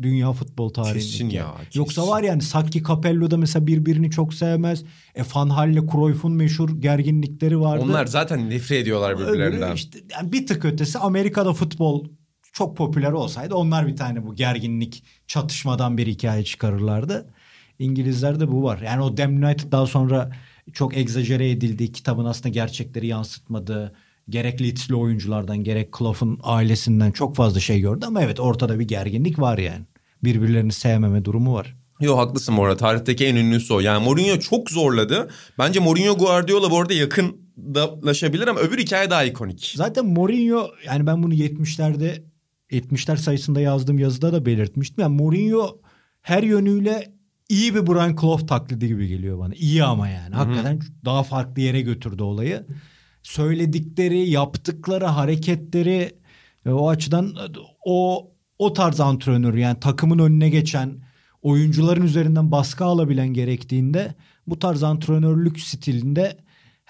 dünya futbol tarihinde. Kesin ya, kesin. Yoksa var yani Sacchi Capello da mesela birbirini çok sevmez. E Van Hal'le Cruyff'un meşhur gerginlikleri vardı. Onlar zaten nefret ediyorlar Öbürü birbirlerinden. işte yani bir tık ötesi Amerika'da futbol çok popüler olsaydı onlar bir tane bu gerginlik çatışmadan bir hikaye çıkarırlardı. İngilizlerde bu var. Yani o Damn United daha sonra çok egzajere edildi. Kitabın aslında gerçekleri yansıtmadı. Gerek Leeds'li oyunculardan gerek Clough'un ailesinden çok fazla şey gördü ama evet ortada bir gerginlik var yani. Birbirlerini sevmeme durumu var. Yo haklısın bu arada. Tarihteki en ünlüsü o. Yani Mourinho çok zorladı. Bence Mourinho Guardiola bu arada yakınlaşabilir ama öbür hikaye daha ikonik. Zaten Mourinho yani ben bunu 70'lerde 70'ler sayısında yazdığım yazıda da belirtmiştim. Yani Mourinho her yönüyle iyi bir Brian Clough taklidi gibi geliyor bana. İyi ama yani. Hakikaten daha farklı yere götürdü olayı. Söyledikleri, yaptıkları, hareketleri e, o açıdan o o tarz antrenör yani takımın önüne geçen oyuncuların üzerinden baskı alabilen gerektiğinde bu tarz antrenörlük stilinde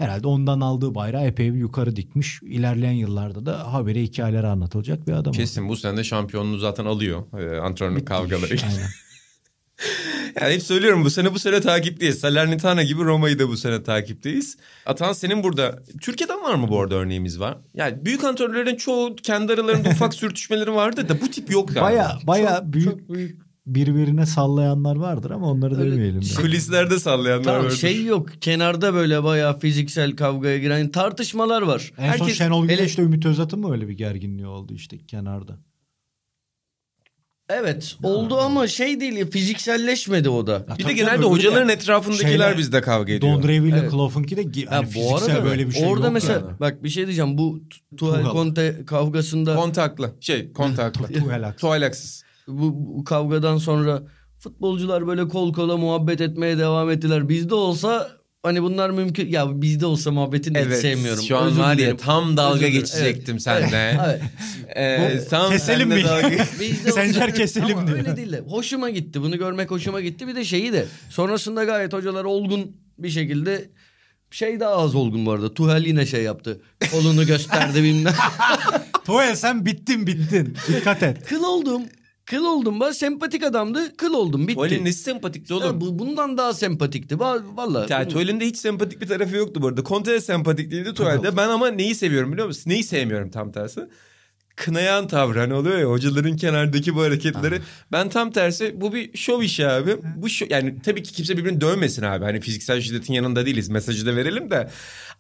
herhalde ondan aldığı bayrağı epey bir yukarı dikmiş. İlerleyen yıllarda da haberi hikayeleri anlatılacak bir adam. Kesin bu sene de şampiyonluğu zaten alıyor. Ee, antrenörlük kavgaları. Aynen. [LAUGHS] Yani hep söylüyorum bu sene bu sene takipteyiz. Salernitana gibi Roma'yı da bu sene takipteyiz. Atan senin burada Türkiye'den var mı bu arada örneğimiz var? Yani büyük antrenörlerin çoğu kendi aralarında [LAUGHS] ufak sürtüşmeleri vardı da bu tip yok galiba. Baya baya büyük çok büyük. Birbirine sallayanlar vardır ama onları Öyle demeyelim. şey- ya. Kulislerde sallayanlar Tamam vardır. şey yok. Kenarda böyle bayağı fiziksel kavgaya giren tartışmalar var. En son Herkes- Şenol hele- Güneş'le Ümit Özat'ın mı öyle bir gerginliği oldu işte kenarda? Evet oldu ama şey değil ya, fizikselleşmedi o da. Ya Bir de genelde hocaların öyle etrafındakiler şeyler- bizde kavga ediyor. Don Revie ile Evet. De hani bu fiziksel arada böyle bir şey orada yok mesela yani. bak bir şey diyeceğim bu Tuhal Tuchel. Conte kavgasında Kontaklı. Şey kontaklı. [LAUGHS] Tuğalaksız. Bu, bu kavgadan sonra futbolcular böyle kol kola muhabbet etmeye devam ettiler. Bizde olsa hani bunlar mümkün ya bizde olsa muhabbetini de hiç Evet. sevmiyorum. Şu an Özür var ya dilerim. tam dalga Özür geçecektim Evet. seninle. Evet. [LAUGHS] Ee, tam Keselim mi? dalga- [LAUGHS] Sencer keselim Ama diyor. öyle değil de hoşuma gitti. Bunu görmek hoşuma gitti. Bir de şeyi de sonrasında gayet hocalar olgun bir şekilde şey daha az olgun bu arada. Tuhel yine şey yaptı. Kolunu gösterdi bilmem. [LAUGHS] Tuchel sen bittin bittin. Dikkat et. kıl oldum. Kıl oldum. Ben sempatik adamdı. Kıl oldum. Bitti. Tuvalin nesi sempatikti oğlum? Ya bu, bundan daha sempatikti. Va- Vallahi. Ya Tuval'in de hiç sempatik bir tarafı yoktu bu arada. Conte de sempatik değildi Tuval'de. Ben ama neyi seviyorum biliyor musun? Neyi sevmiyorum tam tersi? Kınayan tavrı hani oluyor ya hocaların kenardaki bu hareketleri. Ben tam tersi bu bir şov işi abi. Bu şov, yani tabii ki kimse birbirini dövmesin abi. Hani fiziksel şiddetin yanında değiliz. Mesajı da verelim de.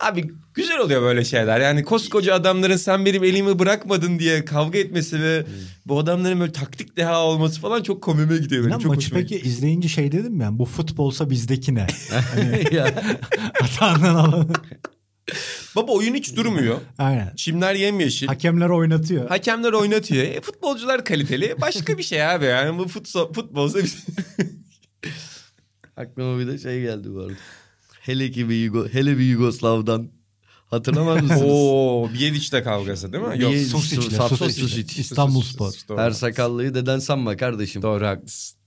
Abi güzel oluyor böyle şeyler. Yani koskoca adamların sen benim elimi bırakmadın diye kavga etmesi ve bu adamların böyle taktik deha olması falan çok komime gidiyor benim. Lan çok maçı peki izleyince şey dedim? Yani bu futbolsa bizdeki ne? [LAUGHS] ya. [LAUGHS] Hatanın alanı. [LAUGHS] Baba oyun hiç durmuyor. Aynen. Çimler yemyeşil. Hakemler oynatıyor. Hakemler oynatıyor. E, futbolcular kaliteli. Başka bir şey abi. Yani bu futbol, futbolsa bir şey. Aklıma bir de şey geldi bu arada. Hele ki bir Yugo, hele bir Yugoslav'dan hatırlamaz mısınız? Oo, Bijedic'le kavgası değil mi? Yok. Sosic'le, Saf- Sosic. Sosic. İstanbul Spor. Her sakallıyı deden sanma kardeşim. Doğru haklısın.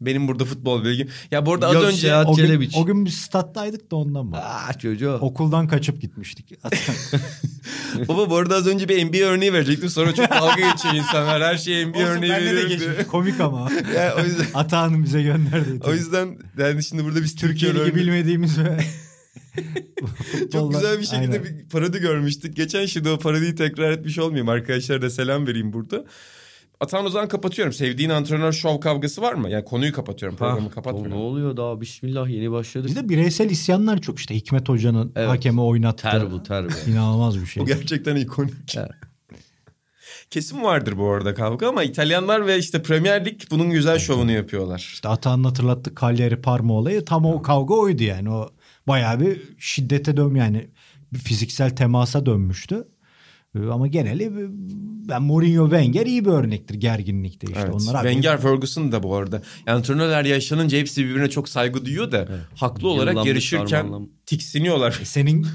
Benim burada futbol bilgim. Ya bu arada az Yok önce Seyahat O gün, o gün biz stat'taydık da ondan mı? Ah çocuğu. Okuldan kaçıp gitmiştik. [LAUGHS] baba bu arada az önce bir NBA örneği verecektim. Sonra çok dalga geçiyor insanlar. Her şeye NBA Olsun, örneği bende de geçmiş. Komik ama. [LAUGHS] Ya, o yüzden Atağını bize gönderdi. o yüzden yani şimdi burada biz Türkiye örneği- bilmediğimiz ve [LAUGHS] Çok güzel bir şekilde Aynen. bir parodi görmüştük. Geçen şimdi o parodiyi tekrar etmiş olmayayım. Arkadaşlara da selam vereyim burada. Atan o zaman kapatıyorum. Sevdiğin antrenör şov kavgası var mı? Yani konuyu kapatıyorum. Programı Ha, o ne kapatmıyorum. oluyor daha bismillah yeni başladık. Bizde bireysel isyanlar çok işte. Hikmet Hoca'nın Evet. hakemi oynattı. Ter bu ter bu. İnanılmaz bir [LAUGHS] şey. O gerçekten ikonik. [LAUGHS] Evet. Kesin vardır bu arada kavga ama İtalyanlar ve işte Premier Lig bunun güzel şovunu yapıyorlar. İşte Atahan'ın hatırlattığı Cagliari Parma olayı tam o kavga oydu yani. O bayağı bir şiddete dön yani bir fiziksel temasa dönmüştü. Ee, Ama geneli bir- ben Mourinho Wenger iyi bir örnektir gerginlikte işte. Evet. Onlar abi- Wenger Ferguson da bu arada. Yani antrenörler yaşlanınca hepsi birbirine çok saygı duyuyor da haklı olarak Yıllanmış, yarışırken tiksiniyorlar. Senin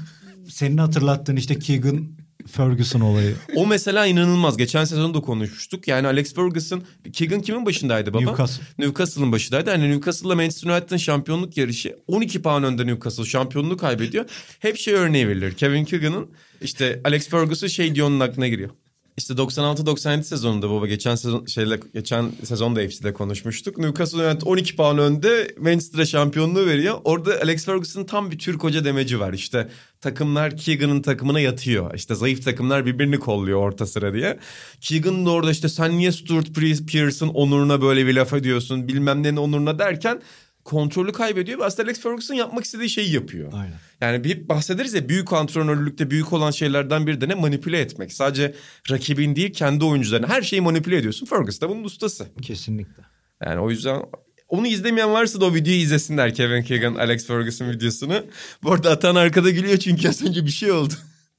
senin hatırlattığın işte Keegan Ferguson olayı. o mesela inanılmaz. Geçen sezon da konuşmuştuk. Yani Alex Ferguson, Keegan kimin başındaydı baba? Newcastle. Newcastle'ın başındaydı. Hani Newcastle'la Manchester United'ın şampiyonluk yarışı 12 puan önde Newcastle şampiyonluğu kaybediyor. Hep şey örneği verilir. Kevin Keegan'ın işte Alex Ferguson şey diyor onun aklına giriyor. İşte 96-97 sezonunda baba geçen sezon şeyle geçen sezon da FC'de konuşmuştuk. Newcastle United 12 puan önde Manchester'a şampiyonluğu veriyor. Orada Alex Ferguson'ın tam bir Türk hoca demeci var. İşte takımlar Keegan'ın takımına yatıyor. İşte zayıf takımlar birbirini kolluyor orta sıra diye. Keegan da orada işte sen niye Stuart Pearson onuruna böyle bir laf ediyorsun bilmem nenin onuruna derken kontrolü kaybediyor ve aslında Alex Ferguson yapmak istediği şeyi yapıyor. Aynen. Yani bir hep bahsederiz ya büyük antrenörlükte büyük olan şeylerden biri de ne manipüle etmek. Sadece rakibin değil kendi oyuncularını her şeyi manipüle ediyorsun. Ferguson da bunun ustası. Kesinlikle. Yani o yüzden onu izlemeyen varsa da o videoyu izlesinler Kevin Keegan, Alex Ferguson videosunu. Bu arada Atan arkada gülüyor çünkü az önce bir şey oldu.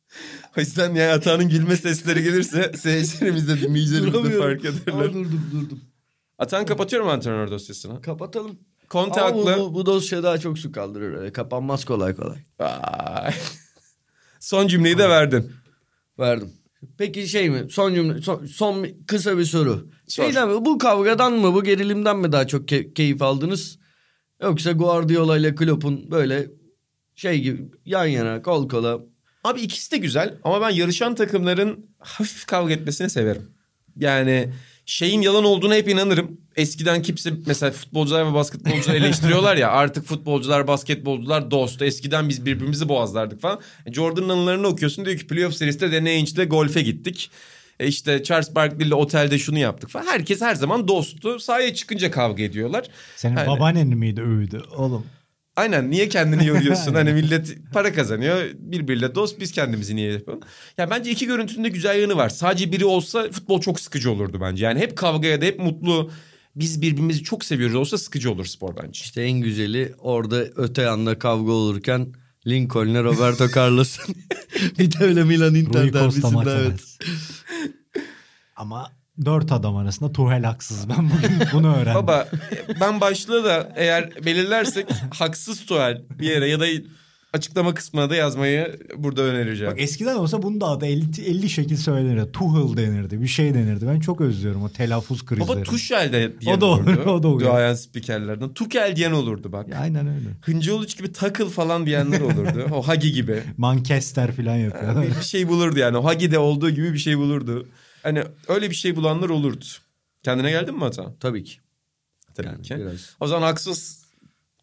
[LAUGHS] o yüzden yani Atan'ın gülme sesleri gelirse [LAUGHS] seyircilerimiz de dinleyicilerimiz de fark Aa, ederler. durdum durdum. Atan kapatıyorum antrenör dosyasını. Kapatalım. Conte Ama bu, haklı. bu, bu dosya daha çok su kaldırır. öyle. Kapanmaz kolay kolay. Vay. [LAUGHS] Son cümleyi de verdin. Verdim. Peki şey mi? Son cümle, son, son kısa bir soru. Sor. Şeyden mi? Bu kavgadan mı, bu gerilimden mi daha çok ke- keyif aldınız? Yoksa Guardiola ile Klopp'un böyle şey gibi yan yana, kol kola. Abi ikisi de güzel ama ben yarışan takımların hafif kavga etmesini severim. Yani şeyin yalan olduğuna hep inanırım. Eskiden kimse mesela futbolcular ve basketbolcular [LAUGHS] eleştiriyorlar ya artık futbolcular basketbolcular dost. Eskiden biz birbirimizi boğazlardık falan. E, Jordan'ın anılarını okuyorsun diyor ki playoff serisinde Danny Ainge'le golfe gittik. E işte Charles Barkley ile otelde şunu yaptık falan. Herkes her zaman dosttu. Sahaya çıkınca kavga ediyorlar. Senin Yani- babaannen miydi övdü oğlum? Aynen niye kendini [LAUGHS] yoruyorsun? hani millet para kazanıyor. Birbiriyle dost biz kendimizi niye yapalım? Ya bence iki görüntünün de güzel yanı var. Sadece biri olsa futbol çok sıkıcı olurdu bence. Yani hep kavgaya da hep mutlu. Biz birbirimizi çok seviyoruz olsa sıkıcı olur spor bence. İşte en güzeli orada öte yanda kavga olurken Lincoln'le Roberto Carlos'un [LAUGHS] bir de öyle Milan Inter derbisinde evet. Ama dört adam arasında Tuhel haksız. Ben bugün bunu öğrendim. Baba ben başlığı da eğer belirlersek haksız tuval bir yere ya da açıklama kısmına da yazmayı burada önereceğim. Bak eskiden olsa bunun da adı 50, 50 şekil söylenirdi. Tuhel denirdi. Bir şey denirdi. Ben çok özlüyorum o telaffuz krizleri. Baba Tuşel de diyen [LAUGHS] O da olur, olurdu. o da olur. Duayen spikerlerden. Tukel diyen olurdu bak. Ya aynen öyle. Hıncıoğluç gibi takıl falan diyenler olurdu. o Hagi gibi. Manchester falan yapıyor. bir, bir şey bulurdu yani. O Hagi'de olduğu gibi bir şey bulurdu. Hani öyle bir şey bulanlar olurdu. Kendine geldin mi Ata? Tabii ki. Tabii Yani ki. biraz. O zaman haksız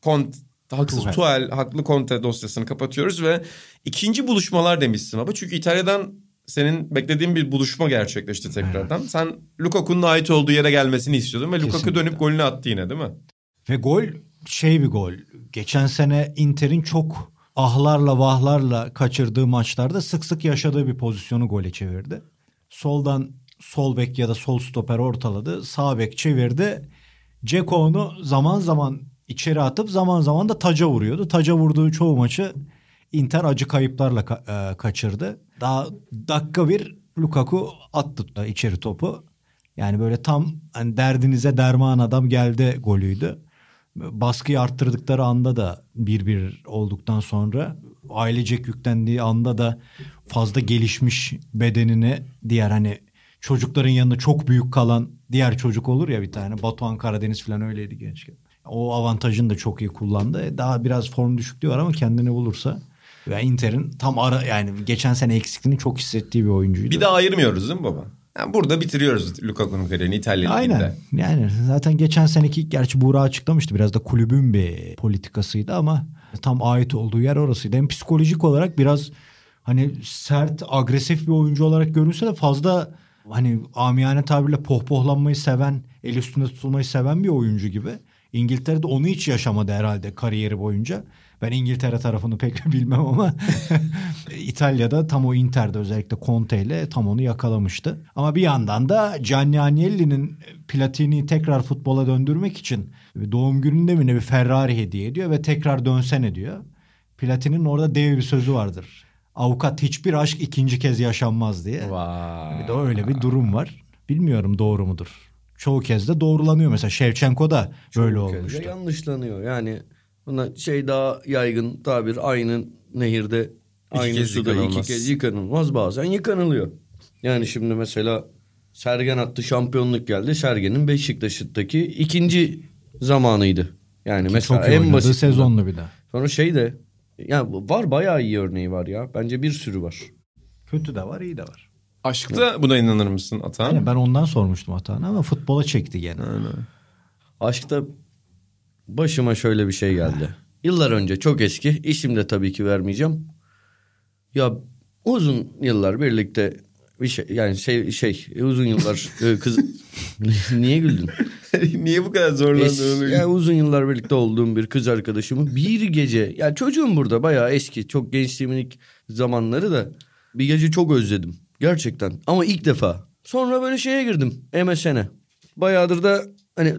kont haksız Tuchel. tuval, haklı konte dosyasını kapatıyoruz ve ikinci buluşmalar demişsin baba. Çünkü İtalya'dan senin beklediğin bir buluşma gerçekleşti tekrardan. Sen Lukaku'nun ait olduğu yere gelmesini istiyordun ve Lukaku Kesinlikle. dönüp golünü attı yine değil mi? Ve gol şey bir gol. Geçen sene Inter'in çok ahlarla vahlarla kaçırdığı maçlarda sık sık yaşadığı bir pozisyonu gole çevirdi. Soldan sol bek ya da sol stoper ortaladı. Sağ bek çevirdi. Ceko onu zaman zaman içeri atıp zaman zaman da taca vuruyordu. Taca vurduğu çoğu maçı Inter acı kayıplarla ka- e, kaçırdı. Daha dakika bir Lukaku attı içeri topu. Yani böyle tam hani derdinize derman adam geldi golüydü. Baskıyı arttırdıkları anda da bir bir olduktan sonra ailecek yüklendiği anda da fazla gelişmiş bedenini diğer hani çocukların yanında çok büyük kalan diğer çocuk olur ya bir tane Batuhan Karadeniz falan öyleydi gençken. O avantajını da çok iyi kullandı. Daha biraz form düşüklüğü var ama kendini bulursa ve Inter'in tam ara yani geçen sene eksikliğini çok hissettiği bir oyuncuydu. Bir daha ayırmıyoruz değil mi baba? Yani burada bitiriyoruz Lukaku'nun kariyerini İtalya Ligi'nde. Aynen. Yani zaten geçen seneki gerçi Buğra açıklamıştı. Biraz da kulübün bir politikasıydı ama tam ait olduğu yer orasıydı. Hem psikolojik olarak biraz hani sert, agresif bir oyuncu olarak görünse de fazla hani amiyane tabirle pohpohlanmayı seven, el üstünde tutulmayı seven bir oyuncu gibi. İngiltere'de onu hiç yaşamadı herhalde kariyeri boyunca. Ben İngiltere tarafını pek [LAUGHS] bilmem ama [LAUGHS] İtalya'da tam o Inter'de özellikle Conte ile tam onu yakalamıştı. Ama bir yandan da Gianni Agnelli'nin Platini'yi tekrar futbola döndürmek için doğum gününde mi ne bir Ferrari hediye ediyor ve tekrar dönsene diyor. Platini'nin orada dev bir sözü vardır. Avukat hiçbir aşk ikinci kez yaşanmaz diye. Vay. Bir de öyle bir durum var. Bilmiyorum doğru mudur. Çoğu kez de doğrulanıyor mesela. Şevçenko da böyle Çok kez de olmuştu. yanlışlanıyor. Yani buna şey daha yaygın tabir aynı nehirde aynı kez suda iki yıkanılmaz. kez yıkanılmaz bazen yıkanılıyor. Yani şimdi mesela Sergen attı şampiyonluk geldi. Sergen'in Beşiktaş'taki ikinci zamanıydı. Yani mesela Çok iyi en basit. sezonlu bir de. Sonra şey de ya var bayağı iyi örneği var ya. Bence bir sürü var. Kötü de var iyi de var. Aşkta buna inanır mısın Atan? Yani ben ondan sormuştum hatanı ama futbola çekti gene. Aşkta başıma şöyle bir şey geldi. Yıllar önce çok eski. İsim de tabii ki vermeyeceğim. Ya uzun yıllar birlikte bir şey yani şey şey uzun yıllar e, kız [LAUGHS] niye güldün? [LAUGHS] Niye bu kadar Es, zorlandın? yani uzun yıllar birlikte olduğum bir kız arkadaşımı bir gece yani çocuğum burada bayağı eski çok gençliğimin ilk zamanları da bir gece çok özledim gerçekten ama ilk defa. Sonra böyle şeye girdim MSN'e. Bayağıdır da hani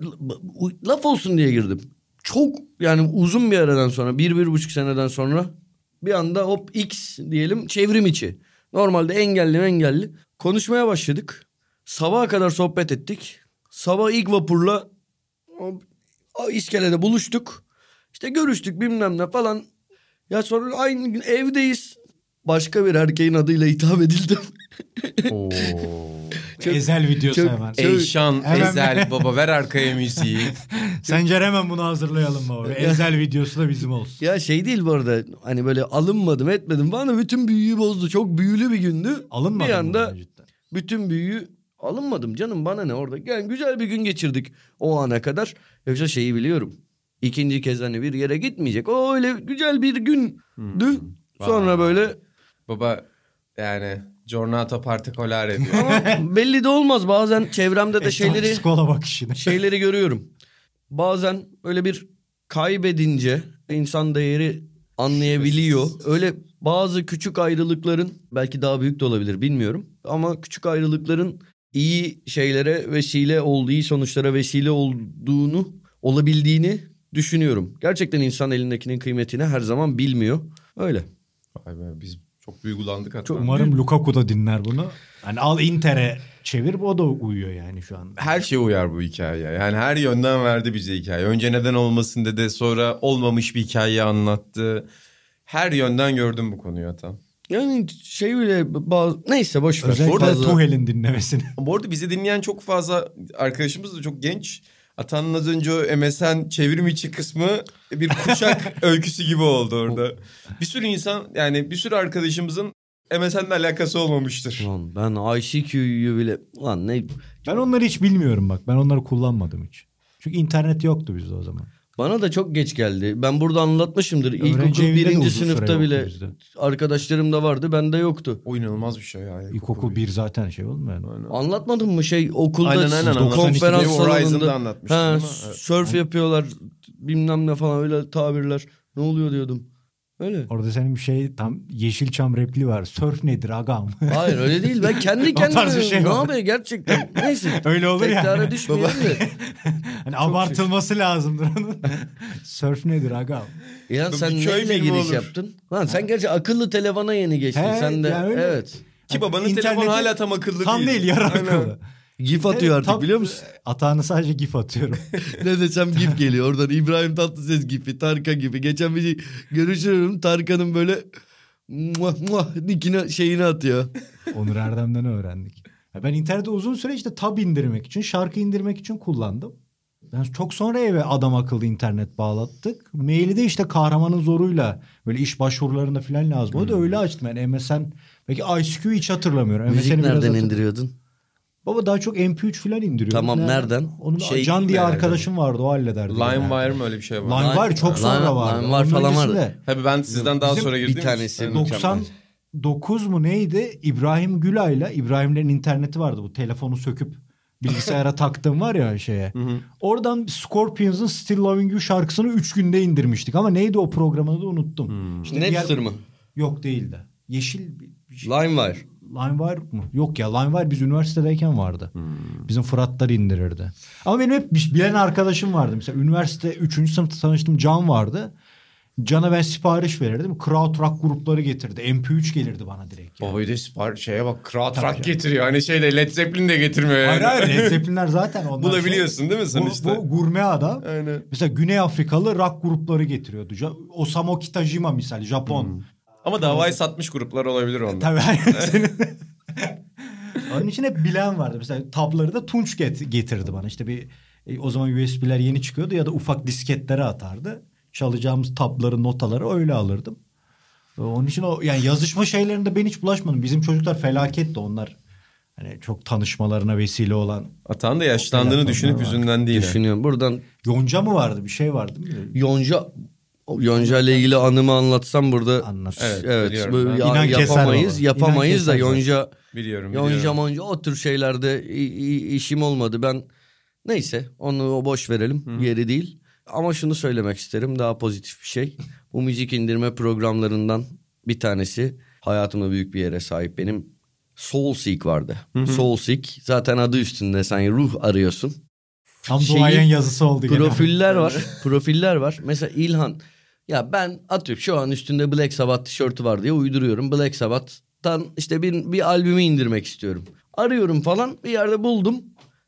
laf olsun diye girdim. Çok yani uzun bir aradan sonra bir bir buçuk seneden sonra bir anda hop X diyelim çevrim içi. Normalde engelli engelli konuşmaya başladık. Sabaha kadar sohbet ettik. Sabah ilk vapurla o, iskelede buluştuk. İşte görüştük bilmem ne falan. Ya sonra aynı gün evdeyiz. Başka bir erkeğin adıyla hitap edildim. [LAUGHS] Oo. [LAUGHS] Ezel videosu çok- hemen. Eyşan, Hemen- Ezel, baba ver arkaya müziği. [LAUGHS] Sencer hemen bunu hazırlayalım baba. Ezel videosu da bizim olsun. ya şey değil bu arada hani böyle alınmadım etmedim bana bütün büyüyü bozdu. Çok büyülü bir gündü. Alınmadı Bir anda bütün büyüyü alınmadım canım bana ne orada. Yani güzel bir gün geçirdik o ana kadar. Yoksa şeyi biliyorum. İkinci kez hani bir yere gitmeyecek. O öyle güzel bir gündü. Sonra Vay. böyle baba yani Giornata particolare diyor. ama belli de olmaz. Bazen çevremde de [LAUGHS] şeyleri Skola bakışını. şeyleri görüyorum. Bazen öyle bir kaybedince insan değeri anlayabiliyor. Öyle bazı küçük ayrılıkların belki daha büyük de olabilir bilmiyorum. Ama küçük ayrılıkların iyi şeylere vesile olduğu, iyi sonuçlara vesile olduğunu, olabildiğini düşünüyorum. Gerçekten insan elindekinin kıymetini her zaman bilmiyor. Öyle. Vay be biz çok duygulandık hatta. Umarım Lukaku da dinler bunu. Hani al Inter'e çevir o da uyuyor yani şu an. her şeye uyar bu hikaye. Yani her yönden verdi bize hikaye. Önce neden olmasın dedi sonra olmamış bir hikaye anlattı. Her yönden gördüm bu konuyu Atan. Yani şey bile bazı... Neyse boş ver. Özellikle Fazla- Tuhel'in dinlemesini. Bu arada bizi dinleyen çok fazla arkadaşımız da çok genç. Atan'ın az önce o MSN çevrim içi kısmı bir kuşak [LAUGHS] öyküsü gibi oldu orada. Bir sürü insan yani bir sürü arkadaşımızın MSN'le alakası olmamıştır. Lan ben ICQ'yu bile... Lan ne... Ben onları hiç bilmiyorum bak. Ben onları kullanmadım hiç. Çünkü internet yoktu bizde o zaman. Bana da çok geç geldi. Ben burada anlatmışımdır. İlkokul birinci sınıfta bile bizde. arkadaşlarım da vardı. Bende yoktu. O inanılmaz bir şey ya. İlkokul bir zaten şey olmuyor. Yani. Aynen. Anlatmadın mı şey okulda Aynen, aynen, konferans. Horizon'da salonunda anlatmıştım ha, ama, evet. surf yapıyorlar bilmem ne falan öyle tabirler. Ne oluyor diyordum. Öyle. Orada senin bir şey tam Yeşilçam repliği var. Surf nedir agam? Hayır öyle değil. Ben kendi [LAUGHS] kendime şey ne yapıyor gerçekten. Neyse. [LAUGHS] Öyle olur ya. Tekrara [LAUGHS] düşmeyelim de. hani abartılması lazımdır onun. Surf nedir agam? Bu sen bir köy giriş olur. yaptın? Lan sen gerçi akıllı telefona yeni geçtin. He, sen de ya öyle. evet. Ki babanın İnterneti- telefonu hala tam akıllı Tam değil. değil yarı Aynen. akıllı. Gif atıyor artık Tam- biliyor musun? Atağını sadece gif atıyorum. [LAUGHS] ne desem gif geliyor. Oradan İbrahim Tatlıses gibi, Tarkan gibi. Geçen bir şey görüşüyorum. Tarkan'ın böyle muah muah nikine şeyini atıyor. [LAUGHS] Onur Erdem'den öğrendik. Ben internette uzun süre işte tab indirmek için, şarkı indirmek için kullandım. Ben çok sonra eve adam akıllı internet bağlattık. Maili de işte kahramanın zoruyla böyle iş başvurularında falan lazım. O da öyle açtım. Yani MSN belki ICQ hiç hatırlamıyorum. Müzik MSN'i nereden indiriyordun? Baba daha çok MP3 falan indiriyorum. Tamam, nereden? Onu Şey Can diye nereden? arkadaşım vardı o hallederdi. LimeWire mı öyle bir şey var? LimeWire çok Line- sonra vardı. LimeWire Onun falan vardı. Tabii ben sizden daha Bizim sonra bir girdim. tanesi Aynen. 99 mu neydi? İbrahim Gülay'la İbrahimlerin interneti vardı bu telefonu söküp bilgisayara [LAUGHS] taktığım var ya şeye. Oradan Scorpions'ın Still Loving You şarkısını 3 günde indirmiştik ama neydi o programını da unuttum. İşte diğer- Napster mı? Yok değildi. Yeşil bir bir şey. LimeWire. LimeWire mı? Yok ya LimeWire biz üniversitedeyken vardı. Bizim Fıratlar indirirdi. Ama benim hep bilen arkadaşım vardı. Mesela üniversite 3. sınıfta tanıştığım Can vardı. Can'a ben sipariş verirdim. Crowd rock grupları getirdi. MP3 gelirdi bana direkt. yani. Baba bir de sipar şeye bak Tabii Rock getiriyor. Hani şeyde Led Zeppelin de getirmiyor yani. Hayır hayır Led [LAUGHS] Zeppelinler zaten onlar. Bu da şey- biliyorsun değil mi sen bu, işte? bu gurme adam. Aynen. Mesela Güney Afrikalı rock grupları getiriyordu. Osamu Kitajima misal Japon. Ama davayı satmış gruplar olabilir onlar. Tabii senin. [LAUGHS] Onun için hep bilen vardı. Mesela tabları da Tunç get- getirdi bana. İşte bir e, o zaman USB'ler yeni çıkıyordu ya da ufak disketlere atardı. Çalacağımız tabları, notaları öyle alırdım. Onun için o yani yazışma şeylerinde ben hiç bulaşmadım. Bizim çocuklar felaketti onlar. Hani çok tanışmalarına vesile olan. Atan da yaşlandığını düşünüp var. yüzünden değil. Düşünüyorum. Buradan Yonca mı vardı? Bir şey vardı mi? Yonca Yonca ile ilgili anımı anlatsam burada Anlat. Evet, evet biliyorum böyle ben. ya- İnan yapamayız yapamayız İnan da Yonca Biliyorum Yonca biliyorum. monca o tür şeylerde işim olmadı. Ben neyse onu o boş verelim yeri değil. Ama şunu söylemek isterim daha pozitif bir şey. Bu müzik indirme programlarından bir tanesi hayatımda büyük bir yere sahip benim. Soulseek vardı. Soulseek zaten adı üstünde sen ruh arıyorsun. Tam Şeyi- duayen yazısı oldu gene. Profiller var. profiller var. Mesela İlhan ya ben atıyorum şu an üstünde Black Sabbath tişörtü var diye uyduruyorum. Black Sabbath'tan işte bir, bir albümü indirmek istiyorum. Arıyorum falan bir yerde buldum.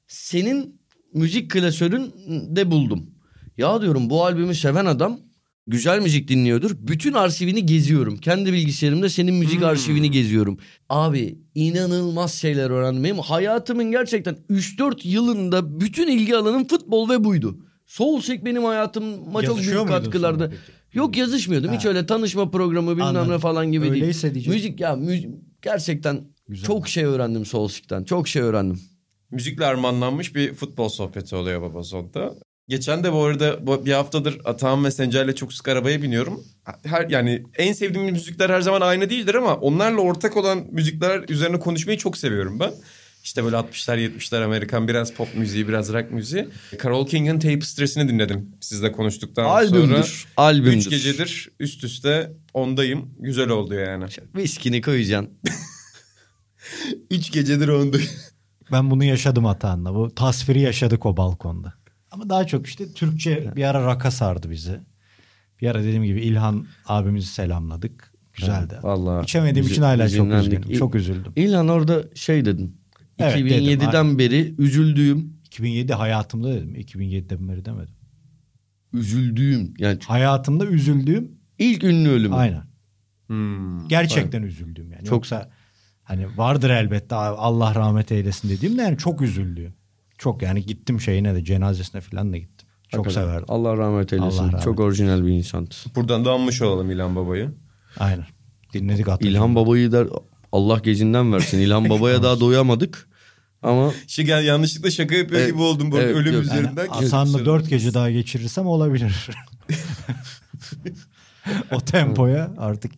Senin müzik klasörün de buldum. Ya diyorum bu albümü seven adam güzel müzik dinliyordur. Bütün arşivini geziyorum. Kendi bilgisayarımda senin müzik Hmm. arşivini geziyorum. Abi inanılmaz şeyler öğrendim. Hayatımın gerçekten 3-4 yılında bütün ilgi alanım futbol ve buydu. Soulcheck benim hayatıma çok büyük peki? Yok yazışmıyordum. Hiç Ha. öyle tanışma programı bilmem Anladım. ne falan gibi değil. Öyleyse diyecektim. Müzik ya müzik gerçekten Güzel. çok şey öğrendim Soulcheck'ten. Çok şey öğrendim. Müzikle armağanlanmış bir futbol sohbeti oluyor baba sonda. Geçen de bu arada bir haftadır Atahan Messenger'le çok sık arabaya biniyorum. Her yani en sevdiğim müzikler her zaman aynı değildir ama onlarla ortak olan müzikler üzerine konuşmayı çok seviyorum ben. İşte böyle 60'lar 70'ler Amerikan biraz pop müziği biraz rock müziği. Carole King'in Tapestry'sini dinledim sizle konuştuktan sonra. Albümdür. Albümdür. Üç gecedir üst üste ondayım. Güzel oldu yani. Viskini koyacaksın. [LAUGHS] Üç gecedir ondayım. Ben bunu yaşadım Atahan'la. Bu tasviri yaşadık o balkonda. Ama daha çok işte Türkçe bir ara raka sardı bizi. Bir ara dediğim gibi İlhan abimizi selamladık. Güzeldi. Vallahi. İçemediğim Üzü- için hala çok üzgünüm. İl- Çok üzüldüm. İlhan orada şey dedin. Evet, dedim. 2007'den beri üzüldüğüm, 2007 hayatımda dedim. 2007'den beri demedim. üzüldüğüm yani Hayatımda üzüldüğüm ilk ünlü ölümü. aynen. Hmm. Gerçekten üzüldüğüm yani. Çok- Yoksa hani vardır elbette Allah rahmet eylesin dediğim de yani çok üzüldüğüm. Çok yani gittim şeyine de cenazesine falan da gittim. Çok Hakikaten. severdim. Allah rahmet eylesin. Allah rahmet Çok orijinal bir insandı. Buradan da anmış olalım İlhan Baba'yı. Aynen. Dinledik hatırladım. İlhan Baba'yı der Allah gecinden versin. İlhan Baba'ya [LAUGHS] daha doyamadık. Ama Şey yani yanlışlıkla şaka yapıyor Evet, gibi oldum bu evet, ölüm yok. üzerinden. Yani Hasan'la dört gece daha geçirirsem olabilir. [LAUGHS] o tempoya artık.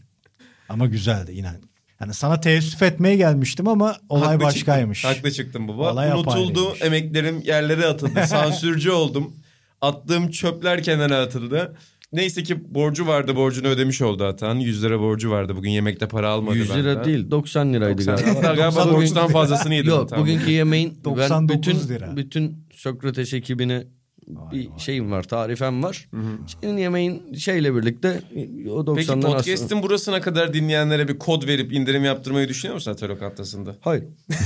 Ama güzeldi inan. Yani sana teessüf etmeye gelmiştim ama olay Haklı başkaymış. Çıktım, haklı çıktım baba. Olay Unutuldu, apayrıymış. emeklerim yerlere atıldı. [LAUGHS] Sansürcü oldum. Attığım çöpler kenara atıldı. Neyse ki borcu vardı, borcunu ödemiş oldu Atan. 100 lira borcu vardı. Bugün yemekte para almadı 100 lira benden. değil 90 liraydı 90 galiba. Hatta galiba 99 borçtan fazlasını yedim. Yok Atan. bugünkü yemeğin ben 99 bütün lira. bütün Sokrates ekibine bir vay. şeyim var, tarifem var. Senin yemeğin şeyle birlikte o 90'dan Peki aslında- podcast'in burasına kadar dinleyenlere bir kod verip indirim yaptırmayı düşünüyor musun Ata Lokantası'nda? Hayır. [LAUGHS]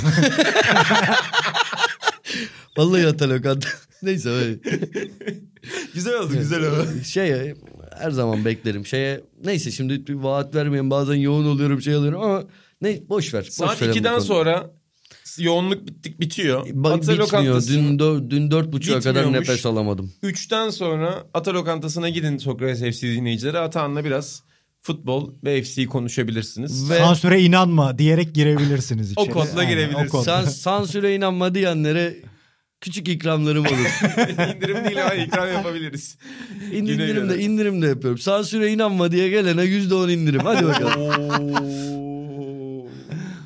Vallahi atalok [LAUGHS] Neyse öyle. Güzel oldu, güzel oldu. [LAUGHS] Şeye her zaman beklerim. Şeye neyse şimdi bir vaat vermeyin. Bazen yoğun oluyorum şey alıyorum ama ne boş ver. Boş Saat verin bu 2'den konuyu. sonra yoğunluk bittik bitiyor. Ba- Ata bitmiyor. Lokantası Dün, dö- dün dört buçuğa kadar nefes alamadım. 3'ten sonra Ata Lokantası'na gidin Sokrates FC dinleyicileri. Atahan'la biraz futbol ve FC'yi konuşabilirsiniz. Ve Sansüre inanma diyerek girebilirsiniz içeri. O kodla Aynen, girebilirsiniz. o kodla. san, sansüre inanma diyenlere küçük ikramlarım olur. [LAUGHS] İndirim değil ama ikram yapabiliriz. İn- indirim de indirim de yapıyorum. Sansüre inanma diye gelene yüzde on indirim. Hadi bakalım.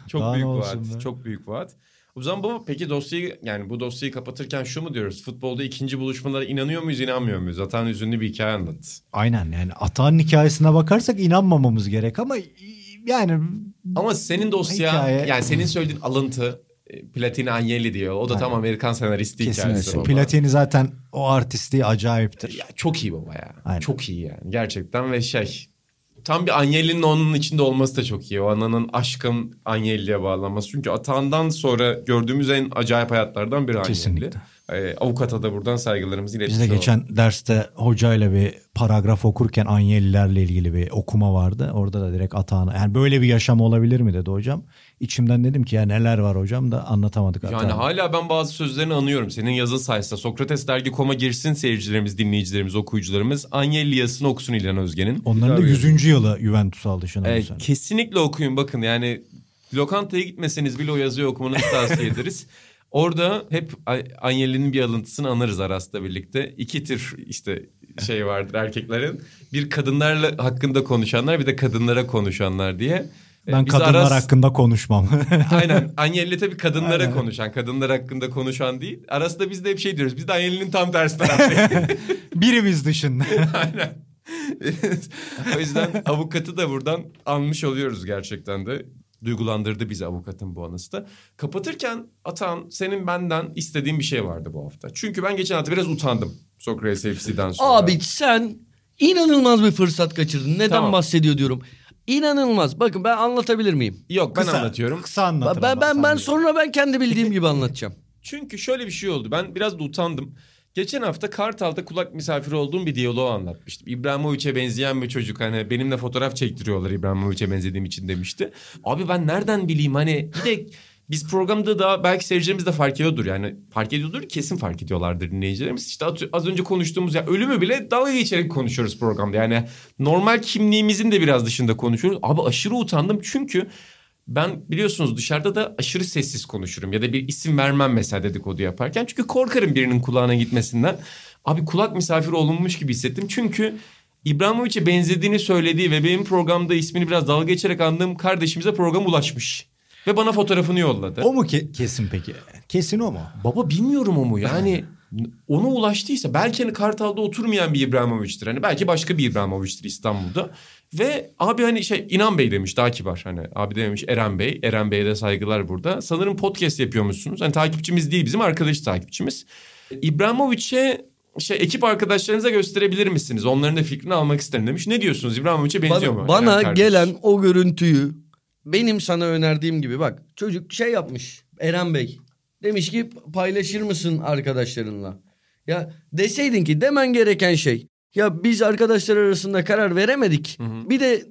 Çok Daha büyük vaat. be? Çok büyük vaat. O zaman bu peki dosyayı yani bu dosyayı kapatırken şu mu diyoruz? Futbolda ikinci buluşmalara inanıyor muyuz inanmıyor muyuz? Atan hüzünlü bir hikaye anlat. Aynen yani Atağan'ın hikayesine bakarsak inanmamamız gerek ama yani Ama senin dosya Hikaye- yani senin söylediğin alıntı Platini Agnelli diyor. O da tam Amerikan senaristi hikayesi. Kesinlikle. baba. Platini zaten o artistliği acayiptir. Ya çok iyi baba ya. Aynen. Çok iyi yani gerçekten ve şey tam bir Agnelli'nin onun içinde olması da çok iyi. O ananın aşkın Agnelli'ye bağlanması. Çünkü Atahan'dan sonra gördüğümüz en acayip hayatlardan biri Agnelli. Kesinlikle. Ee, avukata da buradan saygılarımızı Biz iletmiş de olalım. geçen derste hocayla bir paragraf okurken Anyelilerle ilgili bir okuma vardı. Orada da direkt Atağan'a yani böyle bir yaşam olabilir mi dedi hocam. İçimden dedim ki ya neler var hocam da anlatamadık Yani Atağan'a. hala ben bazı sözlerini anıyorum. Senin yazın sayesinde Sokrates dergi.com'a girsin seyircilerimiz, dinleyicilerimiz, okuyucularımız. Agnelli yazısını okusun İlhan Özgen'in. Onların da 100. yılı Juventus aldı Evet, sene. kesinlikle okuyun bakın yani lokantaya gitmeseniz bile o yazıyı okumanızı tavsiye ederiz. [LAUGHS] Orada hep A- Agnelli'nin bir alıntısını anarız Aras'la birlikte. İki tür işte şey vardır erkeklerin. Bir kadınlarla hakkında konuşanlar bir de kadınlara konuşanlar diye. Ee, Ben biz kadınlar Aras- hakkında konuşmam. [LAUGHS] Aynen. [LAUGHS] Agnelli tabii kadınlara Aynen. konuşan, kadınlar hakkında konuşan değil. Arasında biz de hep şey diyoruz. Biz de Agnelli'nin tam tersi taraftayız. [LAUGHS] Birimiz dışında. Aynen. o yüzden avukatı da buradan almış oluyoruz gerçekten de. Duygulandırdı bizi avukatın bu anısı da. Kapatırken Atan senin benden istediğin bir şey vardı bu hafta. Çünkü ben geçen hafta biraz utandım. Sokrates FC'den sonra. Abi sen inanılmaz bir fırsat kaçırdın. Neden Tamam. bahsediyor diyorum. İnanılmaz. Bakın ben anlatabilir miyim? Yok ben Kısa, anlatıyorum. Kısa anlatın. Ben ama ben, sen ben de. sonra ben kendi bildiğim gibi [LAUGHS] anlatacağım. Çünkü şöyle bir şey oldu. Ben biraz da utandım. Geçen hafta Kartal'da kulak misafiri olduğum bir diyaloğu anlatmıştım. İbrahimovic'e benzeyen bir çocuk hani benimle fotoğraf çektiriyorlar İbrahimovic'e benzediğim için demişti. Abi ben nereden bileyim hani bir de biz programda da belki seyircilerimiz de fark ediyordur yani fark ediyordur kesin fark ediyorlardır dinleyicilerimiz. İşte az önce konuştuğumuz ya ölümü bile dalga geçerek konuşuyoruz programda. Yani normal kimliğimizin de biraz dışında konuşuyoruz. Abi aşırı utandım çünkü ben biliyorsunuz dışarıda da aşırı sessiz konuşurum ya da bir isim vermem mesela dedikodu yaparken. Çünkü korkarım birinin kulağına gitmesinden. Abi kulak misafiri olunmuş gibi hissettim. Çünkü İbrahimovic'e benzediğini söylediği ve benim programda ismini biraz dalga geçerek andığım kardeşimize program ulaşmış. Ve bana fotoğrafını yolladı. O mu ke- kesin peki? Kesin o mu? Baba bilmiyorum o mu yani ona ulaştıysa belki hani Kartal'da oturmayan bir İbrahimovic'tir. Hani belki başka bir İbrahimovic'tir İstanbul'da. Ve abi hani şey İnan Bey demiş daha kibar hani abi dememiş Eren Bey. Eren Bey'e de saygılar burada. Sanırım podcast yapıyormuşsunuz. Hani takipçimiz değil bizim arkadaş takipçimiz. İbrahimovic'e şey ekip arkadaşlarınıza gösterebilir misiniz? Onların da fikrini almak isterim demiş. Ne diyorsunuz İbrahimovic'e benziyor bana, mu? Bana gelen o görüntüyü benim sana önerdiğim gibi bak çocuk şey yapmış Eren Bey. Demiş ki paylaşır mısın arkadaşlarınla? Ya deseydin ki demen gereken şey. Ya biz arkadaşlar arasında karar veremedik. Bir de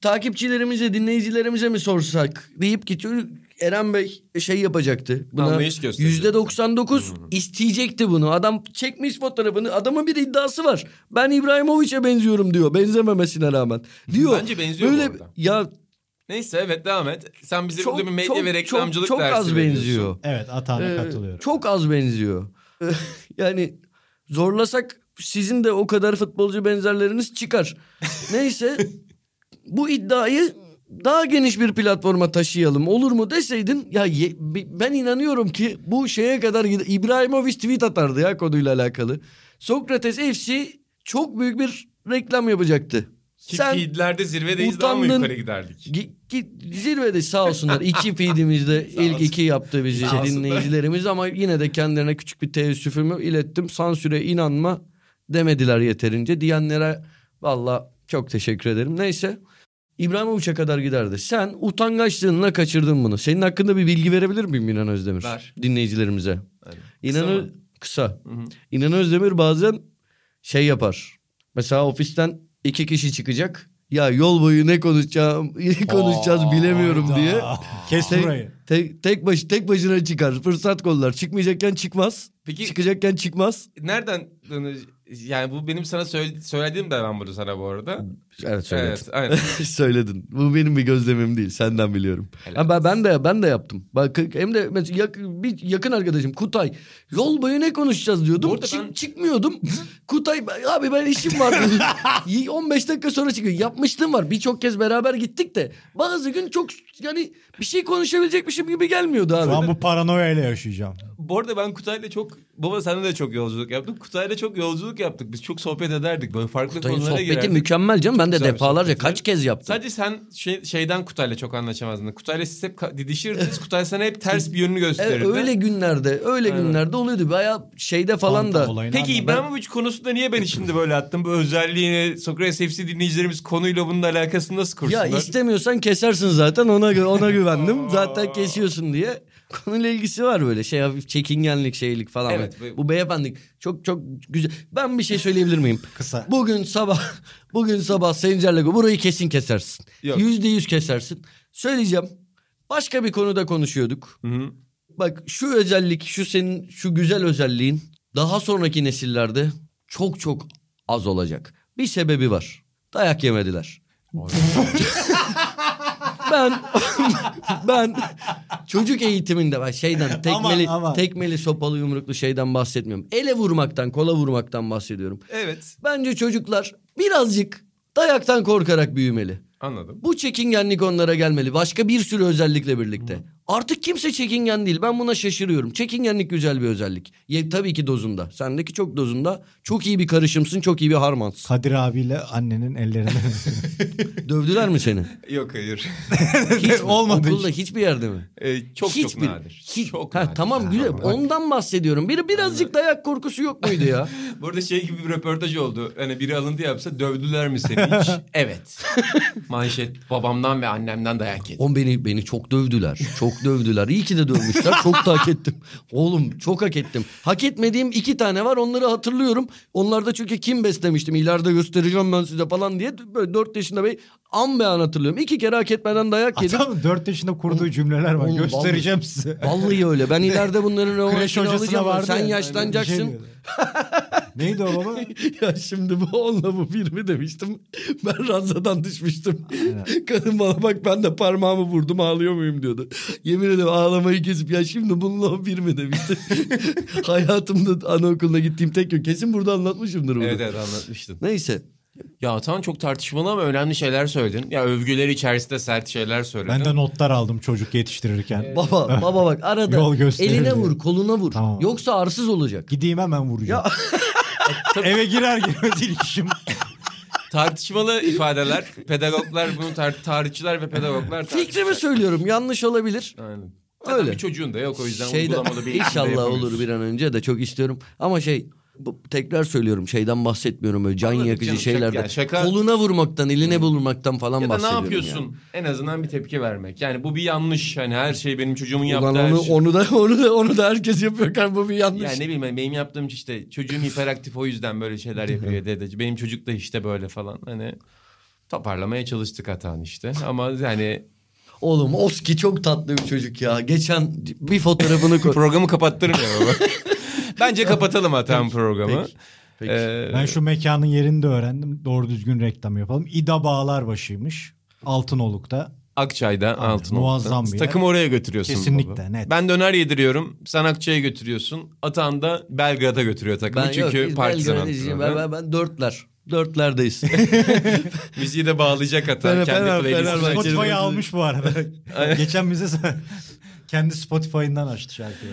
takipçilerimize, dinleyicilerimize mi sorsak deyip ki çocuk Eren Bey şey yapacaktı. Buna yüzde 99 isteyecekti bunu. Adam çekmiş fotoğrafını. Adamın bir iddiası var. Ben İbrahimovic'e benziyorum diyor. Benzememesine rağmen. Diyor. Bence benziyor bu Böyle, arada. Ya Neyse evet devam et. Sen bize çok, burada bir medya çok, ve reklamcılık çok, çok dersi az benziyor. Evet Atahan'a Ee, katılıyorum. Çok az benziyor. [LAUGHS] yani zorlasak sizin de o kadar futbolcu benzerleriniz çıkar. Neyse bu iddiayı daha geniş bir platforma taşıyalım olur mu deseydin ya ye- ben inanıyorum ki bu şeye kadar gider. İbrahimovic tweet atardı ya konuyla alakalı. Sokrates FC çok büyük bir reklam yapacaktı. Ki Sen feedlerde zirvedeyiz daha mı utandın. yukarı giderdik? Gi- gi- zirvede sağ olsunlar. İki feedimizde [LAUGHS] ilk olsun. iki yaptı bizi Sağ dinleyicilerimiz ama yine de kendilerine küçük bir teessüfümü ilettim. Sansüre inanma demediler yeterince. Diyenlere valla çok teşekkür ederim. Neyse İbrahimovic'e kadar giderdi. Sen utangaçlığınla kaçırdın bunu. Senin hakkında bir bilgi verebilir miyim İnan Özdemir? Ver. Dinleyicilerimize. Aynen. İnan Kısa kısa. Hı hı. İnan Özdemir bazen şey yapar. Mesela ofisten iki kişi çıkacak. Ya yol boyu ne konuşacağım, [LAUGHS] ne konuşacağız bilemiyorum Hayda. diye. Kes Tek- burayı. Tek, tek, baş, tek başına çıkar. Fırsat kollar. Çıkmayacakken çıkmaz. Peki Çıkacakken çıkmaz. nereden yani bu benim sana söyle- söylediğim de ben bunu sana bu arada. Evet söyledin. Evet, aynen. [LAUGHS] söyledin. Bu benim bir gözlemim değil. Senden biliyorum. Helal Ha, ben, ben de ben de yaptım. Bak hem de mesela yak- bir yakın arkadaşım Kutay yol boyu ne konuşacağız diyordum. Çık- [LAUGHS] ben- çıkmıyordum. Kutay abi ben işim var. dedi. [LAUGHS] 15 dakika sonra çıkıyor. Yapmışlığım var. Birçok kez beraber gittik de bazı gün çok yani bir şey konuşabilecekmişim gibi gelmiyordu abi. Şu an bu paranoya ile yaşayacağım. Bu arada ben Kutay'la çok baba seninle de çok yolculuk yaptık. Kutay'la çok yolculuk yaptık. Biz çok sohbet ederdik. Böyle farklı Kutay'ın konulara sohbeti girerdik. mükemmel canım. Ben de güzel bir defalarca sohbeti. kaç kez yaptım. Sadece sen şey, şeyden Kutay'la çok anlaşamazdın. Kutay'la siz hep ka- didişirdiniz. Kutay sana hep ters bir yönünü gösterirdi. Evet, öyle günlerde, öyle Aynen. günlerde oluyordu. Baya şeyde falan da. Peki. İbrahimovic konusunda niye beni şimdi böyle attım? Bu özelliğini Sokrates FC dinleyicilerimiz konuyla bunun alakasını nasıl kursunlar? Ya istemiyorsan kesersin zaten ona ona güvendim. [LAUGHS] zaten kesiyorsun diye. Konuyla ilgisi var böyle şey hafif çekingenlik şeylik falan. Evet, bu, bu- beyefendilik çok çok güzel. Ben bir şey söyleyebilir miyim? [LAUGHS] Kısa. Bugün sabah bugün sabah Sencer'le burayı kesin kesersin. Yok. Yüzde yüz kesersin. Söyleyeceğim. Başka bir konuda konuşuyorduk. Hı hı. Bak şu özellik, şu senin şu güzel özelliğin daha sonraki nesillerde çok çok az olacak. Bir sebebi var. Dayak yemediler. [LAUGHS] [LAUGHS] ben [LAUGHS] ben çocuk eğitiminde bak şeyden [LAUGHS] tekmeli aman. tekmeli sopalı yumruklu şeyden bahsetmiyorum. Ele vurmaktan, kola vurmaktan bahsediyorum. Evet Bence çocuklar birazcık dayaktan korkarak büyümeli. anladım. Bu çekingenlik onlara gelmeli. Başka bir sürü özellikle birlikte. Artık kimse çekingen değil. Ben buna şaşırıyorum. Çekingenlik güzel bir özellik. Ye, tabii ki dozunda. Sendeki çok dozunda. Çok iyi bir karışımsın, çok iyi bir harmansın. Kadir abiyle annenin ellerinden. [LAUGHS] Dövdüler mi seni? Yok hayır. [LAUGHS] Hiç mi? Olmadı Okulda hiçbir yerde mi? Ee, çok Hiç çok nadir. Hiç, Çok ha, nadir. tamam güzel. Ondan bahsediyorum. Bir birazcık dayak korkusu yok muydu ya? [LAUGHS] Burada şey gibi bir röportaj oldu. Hani biri alıntı yapsa dövdüler mi seni hiç? evet. Manşet babamdan ve annemden dayak yedim. On beni beni çok dövdüler. Çok dövdüler. İyi ki de dövmüşler. [LAUGHS] Çok da hak ettim. Oğlum çok hak ettim. Hak etmediğim iki tane var. Onları hatırlıyorum. Onlarda çünkü kim beslemiştim. İleride göstereceğim ben size falan diye. Böyle 4 yaşında bey an be an hatırlıyorum. İki kere hak etmeden dayak yedim. Adam 4 yaşında kurduğu cümleler var. Oğlum, Göstereceğim size. Vallahi öyle. Ben [LAUGHS] ileride bunların revanşını hocasına alacağım. Sen ya, yaşlanacaksın. bir şey. Neydi o baba? [LAUGHS] ya şimdi bu onunla bu bir mi demiştim. Ben ranzadan düşmüştüm. Kadın bana bak ben de parmağımı vurdum ağlıyor muyum diyordu. Yemin ederim ağlamayı kesip ya şimdi bununla o bir mi demişti. [LAUGHS] Hayatımda anaokuluna gittiğim tek gün. Kesin burada anlatmışımdır bunu. Evet evet anlatmıştın. Neyse. Ya Atan çok tartışmalı ama önemli şeyler söyledin. Ya övgüleri içerisinde sert şeyler söyledin. Ben de notlar aldım çocuk yetiştirirken. Baba baba bak arada Yol eline vur koluna vur. Tamam. Yoksa arsız olacak. Gideyim hemen vuracağım. [LAUGHS] Eve girer girmez ilk işim. [LAUGHS] Tartışmalı ifadeler. Pedagoglar bunu tar- tarihçiler ve pedagoglar Fikrimi söylüyorum yanlış olabilir. Aynen. Öyle. Bir çocuğun da yok o yüzden Şeyde, uygulamalı bir İnşallah yapamıyorsun. olur bir an önce de çok istiyorum. Ama şey bu, tekrar söylüyorum şeyden bahsetmiyorum öyle can Anladım yakıcı canım, şeylerden. şaka- şaka- Koluna vurmaktan, eline vurmaktan falan Ya da ne bahsediyorum. yapıyorsun? En azından bir tepki vermek. Yani bu bir yanlış. Hani her şey benim çocuğumun yaptığı Ulan her onu, şey. onu da [LAUGHS] onu da onu da herkes yapıyor bu bir yanlış. Yani ne bileyim ben, benim yaptığım işte çocuğum hiperaktif o yüzden böyle şeyler yapıyor dedeci. Benim çocuk da işte böyle falan. Hani toparlamaya çalıştık hatan işte. Ama yani Oğlum Oski çok tatlı bir çocuk ya. Geçen bir fotoğrafını koy. [LAUGHS] programı kapattırmıyor baba. [LAUGHS] Bence kapatalım hatan programı. Peki. Peki. Ee, Ben şu mekanın yerini de öğrendim. Doğru düzgün reklam yapalım. İda Bağlarbaşı'ymış. Altınoluk'ta. Akçay'da altın muazzam bir yer. Takım oraya götürüyorsun. Kesinlikle, baba. net. Ben döner yediriyorum. Sen Akçay'a götürüyorsun. Atan da Belgrad'a götürüyor takımı. ben çünkü yok, biz partizan antrenörü. ben, ben, ben dörtler. Dörtlerdeyiz. [LAUGHS] Müziği de bağlayacak Atan. Kendi. Fenerbahçe- Spotify'ı almış bu arada. [LAUGHS] Geçen bize kendi Spotify'ından açtı şarkıyı.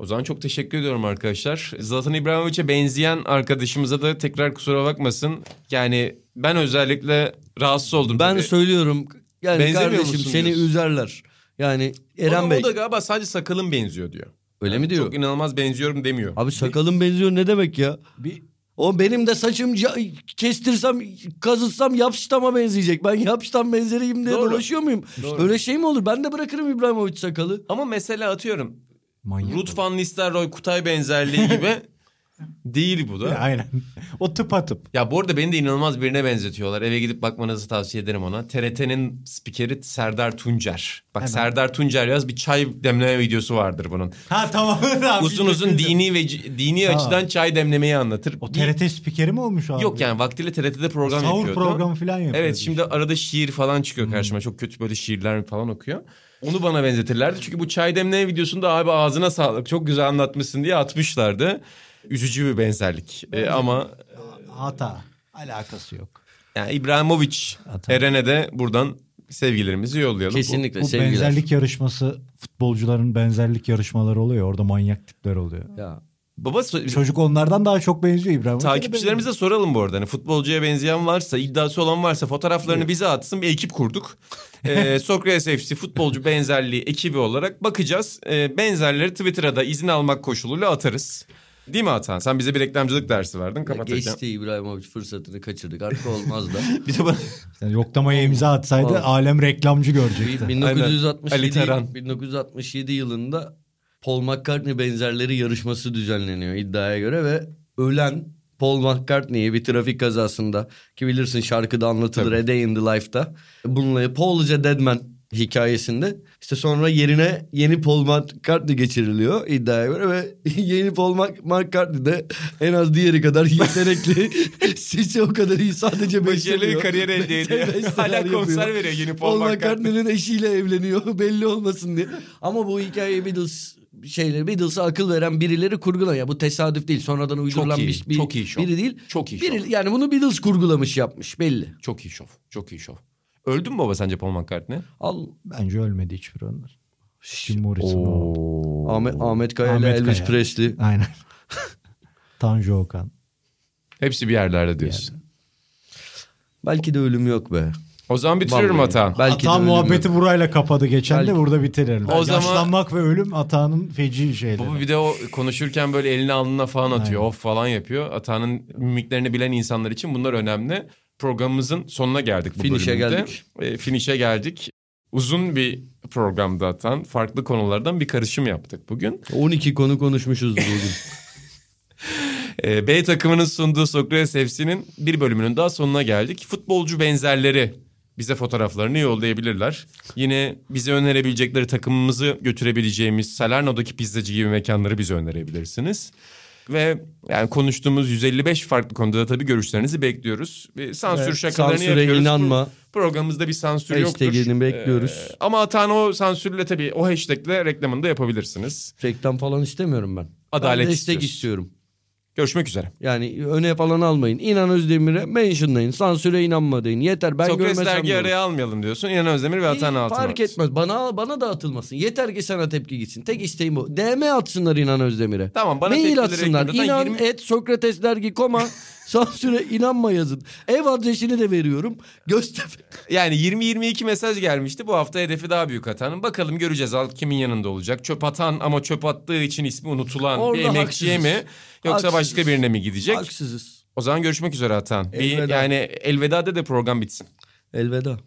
O zaman çok teşekkür ediyorum arkadaşlar. Zlatan İbrahimovic'e benzeyen arkadaşımıza da tekrar kusura bakmasın. Yani ben özellikle rahatsız oldum. ben Tabii. söylüyorum. Yani Benzemiyor kardeşim musun seni diyorsun? üzerler. Yani Eren Bey. O da galiba sadece sakalım benziyor diyor. Öyle Yani mi diyor? Çok inanılmaz benziyorum demiyor. Abi sakalın benziyor ne demek ya? Bir O benim de saçım kestirsem, kazıtsam yapıştama benzeyecek. Ben yapıştan benzeriyim diye Doğru. dolaşıyor muyum? Doğru. Öyle şey mi olur? Ben de bırakırım İbrahimovic sakalı. Ama mesela atıyorum manyak. Ruth van Nistelrooy Kutay benzerliği [LAUGHS] gibi değil bu Ya, da. Aynen. O tıp atıp. Ya bu arada beni de inanılmaz birine benzetiyorlar. Eve gidip bakmanızı tavsiye ederim ona. TRT'nin spikeri Serdar Tuncer. Bak Hemen. Serdar Tuncer yaz bir çay demleme videosu vardır bunun. Ha tamam. [LAUGHS] Uzun uzun bildim. dini ve dini Tamam. açıdan çay demlemeyi anlatır. O TRT spikeri mi olmuş abi? Yok yani vaktiyle TRT'de program Sahur yapıyordu. programı falan yapıyor. Evet şimdi arada şiir falan çıkıyor karşıma. Çok kötü böyle şiirler falan okuyor. Onu bana benzetirlerdi. Çünkü bu çay demleme videosunda abi ağzına sağlık çok güzel anlatmışsın diye atmışlardı. Üzücü bir benzerlik. Ee, ama Hata. Alakası yok. yani İbrahimovic Hata. Eren'e de buradan sevgilerimizi yollayalım. Kesinlikle Bu sevgiler. benzerlik yarışması futbolcuların benzerlik yarışmaları oluyor. Orada manyak tipler oluyor. Ya. Baba Çocuk onlardan daha çok benziyor İbrahim. takipçilerimize soralım bu arada. Hani futbolcuya benzeyen varsa, iddiası olan varsa fotoğraflarını bize atsın. Bir ekip kurduk. ee, [LAUGHS] Sokrates FC futbolcu benzerliği ekibi olarak bakacağız. Ee, benzerleri Twitter'a da izin almak koşuluyla atarız. Değil mi Atan? Sen bize bir reklamcılık dersi verdin. Kapatacağım. Geçti İbrahimovic fırsatını kaçırdık. Artık olmaz da. [LAUGHS] Bir de bana... Yani yoklamaya imza atsaydı alem reklamcı görecekti. 1967, Ali Taran. 1967 yılında Paul McCartney benzerleri yarışması düzenleniyor iddiaya göre ve ölen Paul McCartney'i bir trafik kazasında ki bilirsin şarkıda anlatılır Tabii. A Day in the Life'da. Bununla Paul is a Dead Man hikayesinde işte sonra yerine yeni Paul McCartney geçiriliyor iddiaya göre ve [LAUGHS] yeni Paul McCartney de en az diğeri kadar [LAUGHS] yetenekli. [LAUGHS] Sesi o kadar iyi sadece Başarılı bir kariyer elde ediyor. Hala yapıyor. konser veriyor yeni Paul, Paul McCartney. McCartney'nin eşiyle evleniyor belli olmasın diye. Ama bu hikayeyi Beatles şeyleri Beatles'a akıl veren birileri kurgula ya bu tesadüf değil sonradan uydurulan iyi, bir, bir- çok iyi şov. biri değil. Çok iyi Biri, yani bunu Beatles kurgulamış yapmış belli. Çok iyi şov. Çok iyi şov. Öldü mü baba sence Paul McCartney? Al Bence ölmedi hiçbir onlar. Jim Morrison. Ahmet Ahmet Kaya ile Elvis Kaya. Presley. Aynen. [LAUGHS] Tanju Okan. Hepsi bir yerlerde diyorsun. Belki de ölüm yok be. O zaman bitiriyorum Vallahi. Atan. Belki de Ata ölüm muhabbeti yok. burayla kapadı geçen Belki- de burada bitirelim. O zaman- Yaşlanmak ve ölüm Ata'nın feci şeyleri. Baba bir de o konuşurken böyle elini alnına falan atıyor. Aynen. Of falan yapıyor. Atanın mimiklerini bilen insanlar için bunlar önemli. Programımızın sonuna geldik bu Finish'e bölümde. geldik. E, finish'e geldik. Uzun bir programda atan farklı konulardan bir karışım yaptık bugün. 12 konu konuşmuşuz bugün. Ee, [LAUGHS] [LAUGHS] B takımının sunduğu Sokrates FC'nin bir bölümünün daha sonuna geldik. Futbolcu benzerleri bize fotoğraflarını yollayabilirler. Yine bize önerebilecekleri takımımızı götürebileceğimiz Salerno'daki pizzacı gibi mekanları bize önerebilirsiniz. Ve yani konuştuğumuz 155 farklı konuda da tabii görüşlerinizi bekliyoruz. Ve sansür Evet, şakalarını sansüre yapıyoruz. inanma. Programımızda bir sansür yoktur. Hashtag'ini bekliyoruz. Ee, ama atan o sansürle tabii o hashtagle reklamını da yapabilirsiniz. Reklam falan istemiyorum ben. Adalet ben destek istiyoruz. istiyorum. Görüşmek üzere. Yani öne falan almayın. İnan Özdemir'e mentionlayın. Sansüre inanma deyin. Yeter ben Sokrates görmesem dergi araya almayalım diyorsun. İnan Özdemir ve Atan Altın. Fark etmez. Bana bana da atılmasın. Yeter ki sana tepki gitsin. Tek isteğim bu. DM atsınlar İnan Özdemir'e. Tamam, bana Mail atsınlar. İnan 20 et Sokrates dergi koma [LAUGHS] sansüre inanma yazın. Ev adresini de veriyorum. Göztepe. Yani 20-22 mesaj gelmişti. Bu hafta hedefi daha büyük Atan'ın. Bakalım göreceğiz alt kimin yanında olacak. Çöp atan ama çöp attığı için ismi unutulan Orada bir emekçiye haksızız. mi? Yoksa Haksızız. başka birine mi gidecek? Haksızız. O zaman görüşmek üzere Atan. Bir, Elveda. yani elveda'da da program bitsin. Elveda.